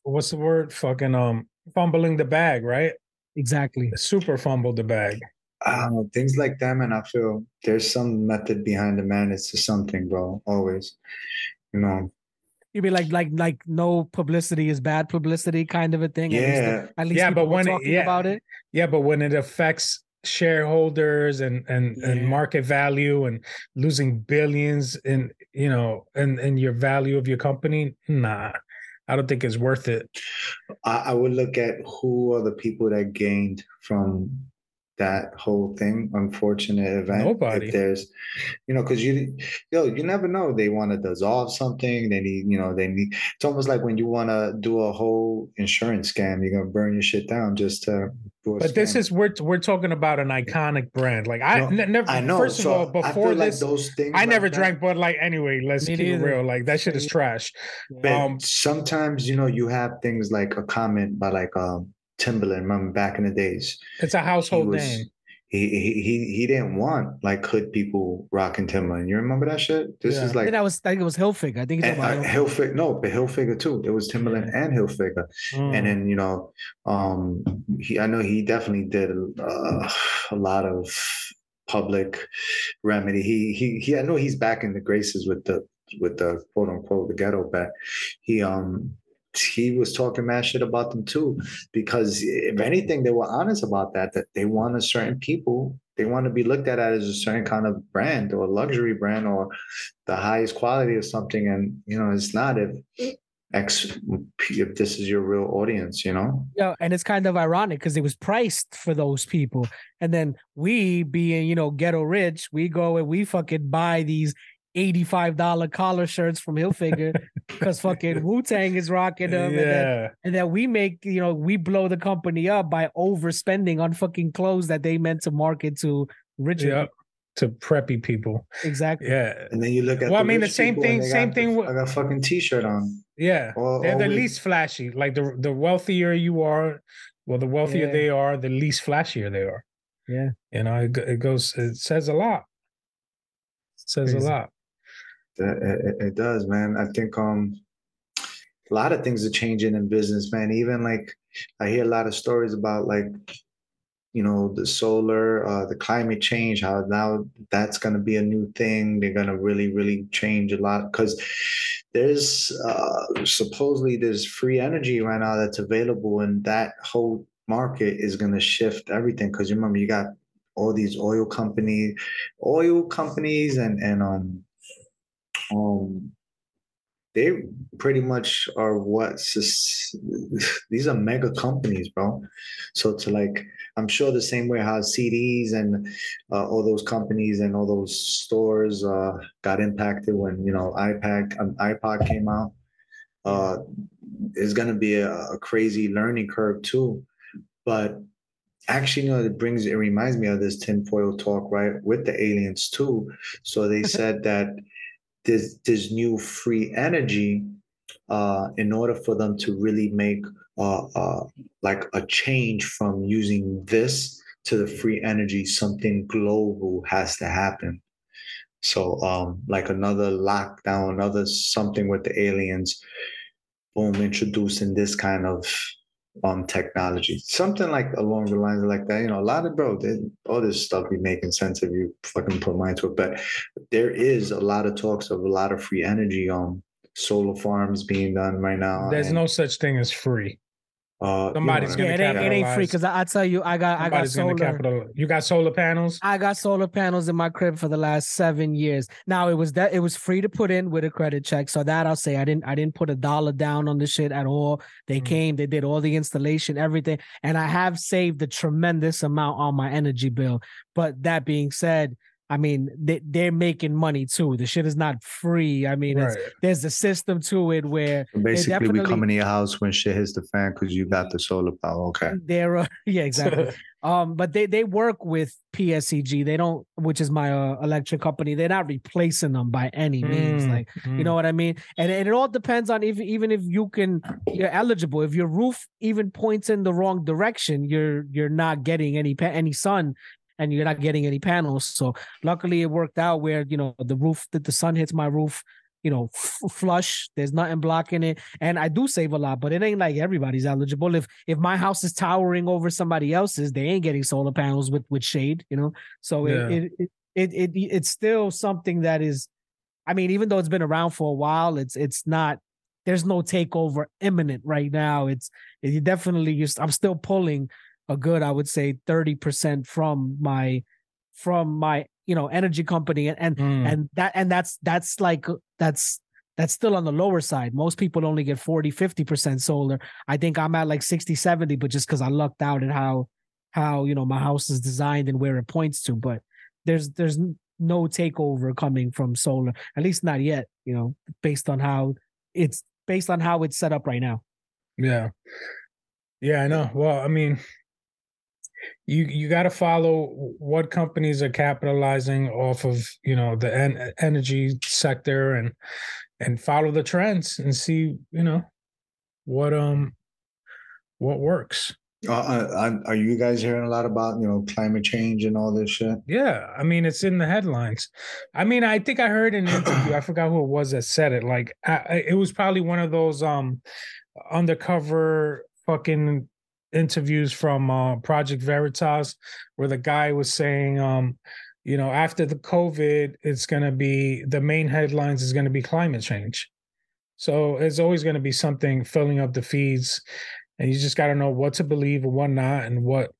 what's the word? Fucking um, fumbling the bag, right? exactly. Super fumbled the bag. I things like that, man. I feel there's some method behind the madness to something, bro. Always, you know. You mean like like like no publicity is bad publicity kind of a thing? At least, Yeah, at least Yeah, but were when it- yeah. about it. Yeah, but when it affects shareholders and and Yeah. and market value and losing billions in you know and and your value of your company, nah, I don't think it's worth it. I, I would look at who are the people that gained from that whole thing. Unfortunate event. Nobody. If there's, you know, because you, yo, you never know. They want to dissolve something. They need, you know, they need. It's almost like when you want to do a whole insurance scam, you're gonna burn your shit down just to. Do a But this is we're we're talking about an iconic brand. Like I No, ne- never. I know. First of so all, I before feel like this, those things. I like never that- drank Bud Light anyway. Let's Me keep it real. Like that shit is trash. But Um, sometimes you know you have things like a comment by like um Timberland. Remember back in the days, It's a he household was name. he he he he didn't want like hood people rocking Timberland. You remember that shit? This Yeah. is I like think that was I think it was Hilfiger. I think it's and, about uh, Hilfiger. Hilfiger. No, but Hilfiger too. It was Timberland and Hilfiger. Mm. And then you know, um, he I know he definitely did uh, a lot of public remedy. He he he. I know he's back in the graces with the with the quote unquote the ghetto bet. He um he was talking mad shit about them too, because if anything, they were honest about that. That they want a certain people. They want to be looked at as a certain kind of brand or luxury brand or the highest quality of something, and you know it's not if X if this is your real audience, you know. Yeah, and it's kind of ironic because it was priced for those people, and then we, being you know ghetto rich, we go and we fucking buy these eighty-five dollar collar shirts from Hilfiger because fucking Wu Tang is rocking them, and then yeah. and then we make you know we blow the company up by overspending on fucking clothes that they meant to market to richer. Yep. To preppy people. Exactly. Yeah. And then you look at Well, I mean, the same thing- same got thing with- I got a fucking t-shirt on. Yeah. Or, They're or the with- least flashy. Like the the wealthier you are, well, the wealthier Yeah. they are, the least flashier they are. Yeah. You know, it, it goes. It says a lot. It says Crazy. a lot. It, it- does, man. I think um a lot of things are changing in business, man. Even like I hear a lot of stories about like you know the solar, uh, the climate change, how now that's going to be a new thing. They're going to really, really change a lot because there's uh, supposedly there's free energy right now that's available, and that whole market is going to shift everything. Because you remember you got all these oil companies, oil companies, and and um um they pretty much are what these are mega companies bro. So to like i'm sure the same way how cds and uh, all those companies and all those stores uh, got impacted when you know ipad um, ipod came out. Uh going to be a, a crazy learning curve too. But actually you know it brings it reminds me of this tinfoil talk right with the aliens too. So they said that this this new free energy uh, in order for them to really make uh, uh, like a change from using this to the free energy, something global has to happen. So, um, like another lockdown, another something with the aliens, boom, introducing this kind of um technology, something like along the lines of like that. You know, a lot of bro, they, all this stuff be making sense if you fucking put mind to it. But there is a lot of talks of a lot of free energy on solar farms being done right now. There's and, no such thing as free. Uh, you somebody's know, gonna it ain't, it ain't free because I, I tell you, I got I got solar. capital. You got solar panels. I got solar panels in my crib for the last seven years. Now it was that it was free to put in with a credit check. So that I'll say I didn't I didn't put a dollar down on the shit at all. They Mm. came, they did all the installation, everything, and I have saved a tremendous amount on my energy bill. But that being said, I mean they they're making money too. The shit is not free. I mean, it's, Right. there's a system to it where Basically, we come in your house when shit hits the fan because you got the solar power. Okay. they're uh, yeah exactly. Um, but they they work with PSEG. They don't, which is my uh, electric company. They're not replacing them by any means. Mm, Like you know what I mean. And, and it all depends on if even if you can you're eligible. If your roof even points in the wrong direction, you're you're not getting any any sun. And you're not getting any panels. So luckily, it worked out where you know the roof that the sun hits my roof. you know f- flush. There's nothing blocking it, and I do save a lot, but it ain't like everybody's eligible. If if my house is towering over somebody else's, they ain't getting solar panels with with shade, you know. So Yeah. it, it it it it it's still something that is, I mean, even though it's been around for a while, it's it's not. There's no takeover imminent right now. It's it definitely just. I'm still pulling a good, I would say, thirty percent from my from my you know energy company and and, Mm. and that and that's that's like that's that's still on the lower side most people only get 40 50% solar i think i'm at like 60 70 but just because i lucked out at how how you know my house is designed and where it points to but there's there's no takeover coming from solar at least not yet you know based on how it's based on how it's set up right now Yeah. Yeah, I know. Well, I mean, you you got to follow what companies are capitalizing off of, you know, the en- energy sector and and follow the trends and see, you know, what um what works. Uh, uh, are you guys hearing a lot about you know climate change and all this shit? Yeah, I mean, it's in the headlines. I mean, I think I heard an interview. I forgot who it was that said it. Like, I- it was probably one of those um undercover fucking interviews from uh, Project Veritas, where the guy was saying, um, you know, after the COVID, it's going to be the main headlines is going to be climate change. So it's always going to be something filling up the feeds, and you just got to know what to believe and what not, and what.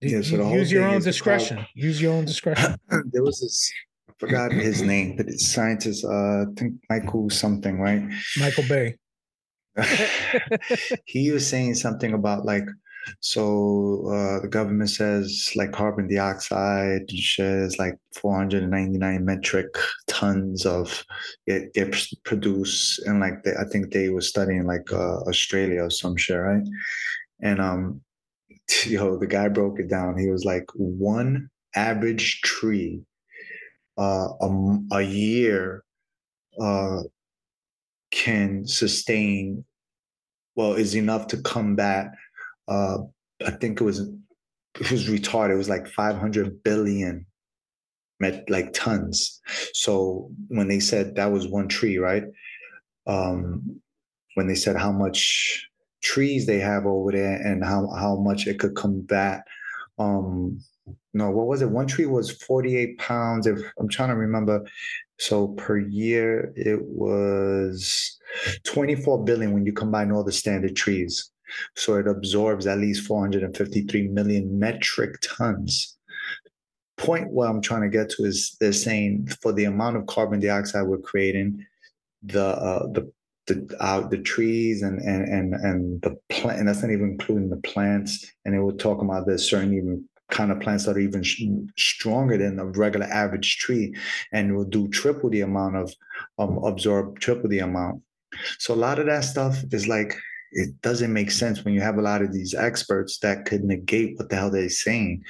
Yeah, so the use your own discretion. Use your own discretion. there was this I forgot his name, but it's scientist uh I think Michael something, right? Michael Bay. he was saying something about like so uh the government says like carbon dioxide shares like 499 metric tons of it p- produced and like they, i think they were studying like uh australia or some shit right? And um yo the guy broke it down. He was like one average tree uh a, a year uh can sustain well is enough to combat uh i think it was it was retarded it was like 500 billion met like tons. So when they said that was one tree right? Um when they said how much trees they have over there and how how much it could combat um no what was it? One tree was 48 pounds if i'm trying to remember so per year it was 24 billion when you combine all the standard trees. So it absorbs at least 453 million metric tons. Point what i'm trying to get to is they're saying for the amount of carbon dioxide we're creating the uh, the the uh, the trees and and and and the plant and that's not even including the plants. And they were talking about there's certain even kind of plants that are even sh- stronger than a regular average tree and will do triple the amount of um, absorb triple the amount so a lot of that stuff is like it doesn't make sense when you have a lot of these experts that could negate what the hell they're saying.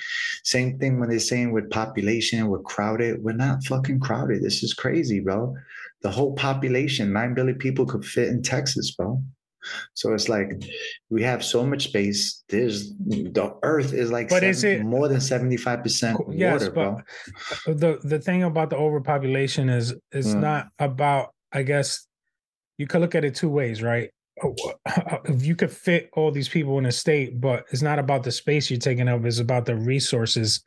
Same thing when they're saying with population, we're crowded. We're not fucking crowded. This is crazy, bro. The whole population, nine billion people could fit in Texas, bro. So it's like we have so much space. There's the earth is like But is it- more than 75% water, Yes, bro. the the thing about the overpopulation is it's Mm. not about. I guess you could look at it two ways, right? If you could fit all these people in a state, but it's not about the space you're taking up; it's about the resources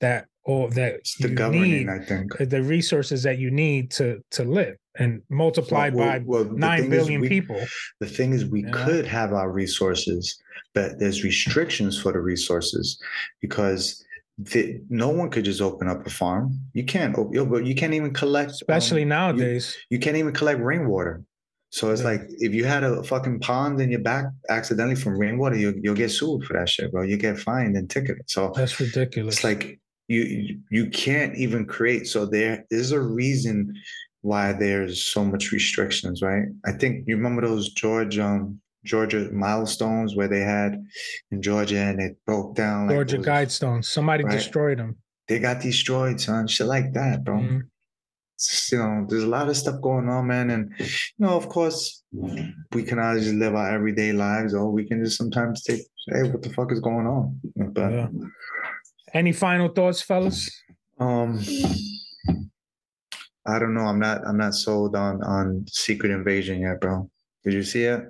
that or that It's the you governing, need, I think. the resources that you need to to live, and multiplied Well, by well, nine thing is billion we- people. The thing is, we Yeah. could have our resources, but there's restrictions for the resources because the, no one could just open up a farm. You can't. op- You you can't even collect, um, Especially you- nowadays, You, can't even collect rainwater. So it's Yeah. like if you had a fucking pond in your back accidentally from rainwater, you, you'll get sued for that shit, bro. You get fined and ticketed. So that's ridiculous. it's like you you- you can't even create so there is a reason why there's so much restrictions right i think you remember those george um georgia milestones where they had in georgia and it broke down like Georgia those- Guidestones. Somebody Right. destroyed them. they got destroyed son shit like that bro Mhm. Just, you know there's a lot of stuff going on man and you know of course we can either just live our everyday lives or we can just sometimes take hey what the fuck is going on but Yeah. Any final thoughts, fellas? Um, I don't know. I'm not. I'm not sold on on Secret Invasion yet, bro. Did you see it?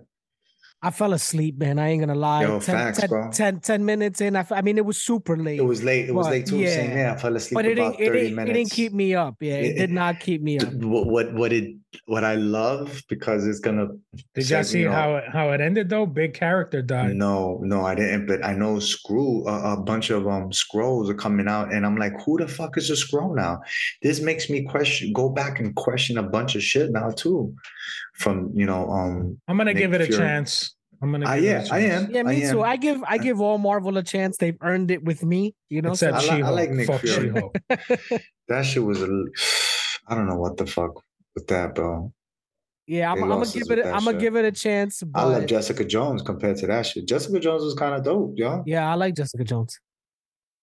I fell asleep, man. I ain't gonna lie. Yo, 10, facts, 10 bro. 10 10 minutes in. I, f- I mean, it was super late. It was late. It was late too. Same yeah. I fell asleep but it about didn't, it, thirty didn't, minutes. it didn't keep me up. Yeah, it It- did not keep me up. What what what it what I love because it's gonna. Did y'all see you know, how it, how it ended though? Big character died. No, no, I didn't. But I know screw a, a bunch of um Skrulls are coming out, and I'm like, who the fuck is a Skrull now? This makes me question, go back and question a bunch of shit now too, from you know um. I'm gonna Nick give it a chance. I'm gonna. Give it a yeah, I am. Yeah, me too. am. I give I give all Marvel a chance. They've earned it with me. You know, Except I li- I She-Hulk. like Nick Fuck Fury. She-Hulk. That shit was a. l- I don't know what the fuck with that, bro. yeah, I'm, I'm gonna give it. I'm gonna give it a chance. I love Jessica Jones compared to that shit. Jessica Jones was kind of dope, yo. yeah, I like Jessica Jones.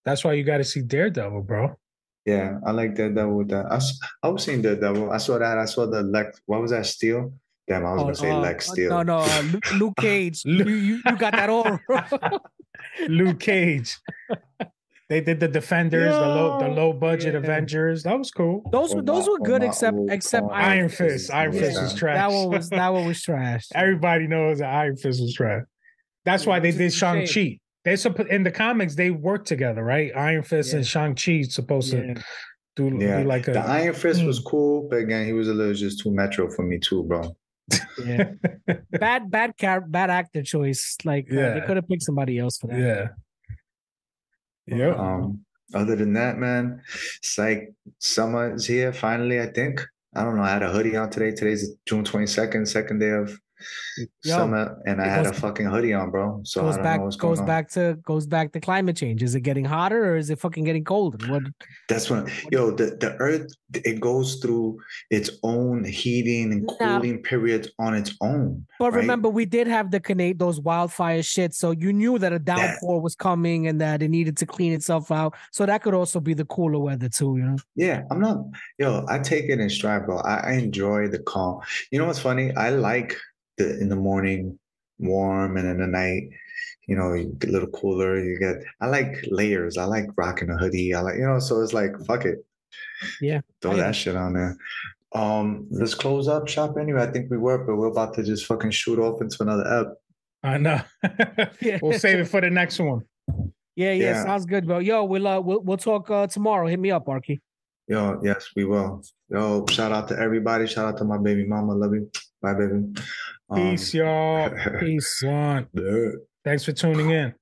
That's why you got to see Daredevil, bro. Yeah, I like Daredevil with that. I, s- I was seeing Daredevil. I saw that. I saw the Lex. What was that? Steel. Damn, I was Oh, gonna say uh, Lex Steel. No, no, uh, Luke, Luke Cage. Luke- you, you you got that all. Luke Cage. They did the Defenders, the low the low budget yeah. Avengers. That was cool. those were those were good, except except. Iron, Iron Fist. Iron Yeah. Fist was trash. that one was that one was trash. Everybody knows that Iron Fist was trash. That's why they did Shang. Chi. They suppo- in the comics they work together, right? Iron Fist and Shang Chi supposed Yeah. to do, Yeah, do like a the Iron Fist was Mm. cool, but again, he was a little just too metro for me too, bro. Yeah. bad bad car- bad actor choice. Like uh, they could have picked somebody else for that. yeah. Yeah. Um, other than that, man, it's like summer is here finally. I think I don't know. I had a hoodie on today. Today's June twenty second, second day of Yo, summer, uh, and I it had a fucking hoodie on, bro. So I goes don't back know what's going goes on. to goes back to climate change. Is it getting hotter or is it fucking getting colder? What That's when yo the the Earth it goes through its own heating and Nah. cooling periods on its own. But right? remember, we did have the Canadian those wildfire shit, so you knew that a downpour was coming and that it needed to clean itself out. So that could also be the cooler weather too, you know. Yeah, I'm not. Yo, I take it in stride, bro. I, I enjoy the calm. You know what's funny? I like the in the morning warm, and in the night, you know, you get a little cooler. You get. I like layers. I like rocking a hoodie. I like you know. So it's like fuck it. Yeah, throw I that agree. shit on there. Um, let's close up shop anyway. I think we were, but we're about to just fucking shoot off into another app I know. We'll save it for the next one. Yeah, yeah, Yeah. sounds good, bro. Yo, we'll uh, we'll we'll talk uh, tomorrow. Hit me up, Arky. Yo, yes, we will. Yo, shout out to everybody. Shout out to my baby mama. Love you. Bye, baby. Um, Peace, y'all. Peace. One. Thanks for tuning in.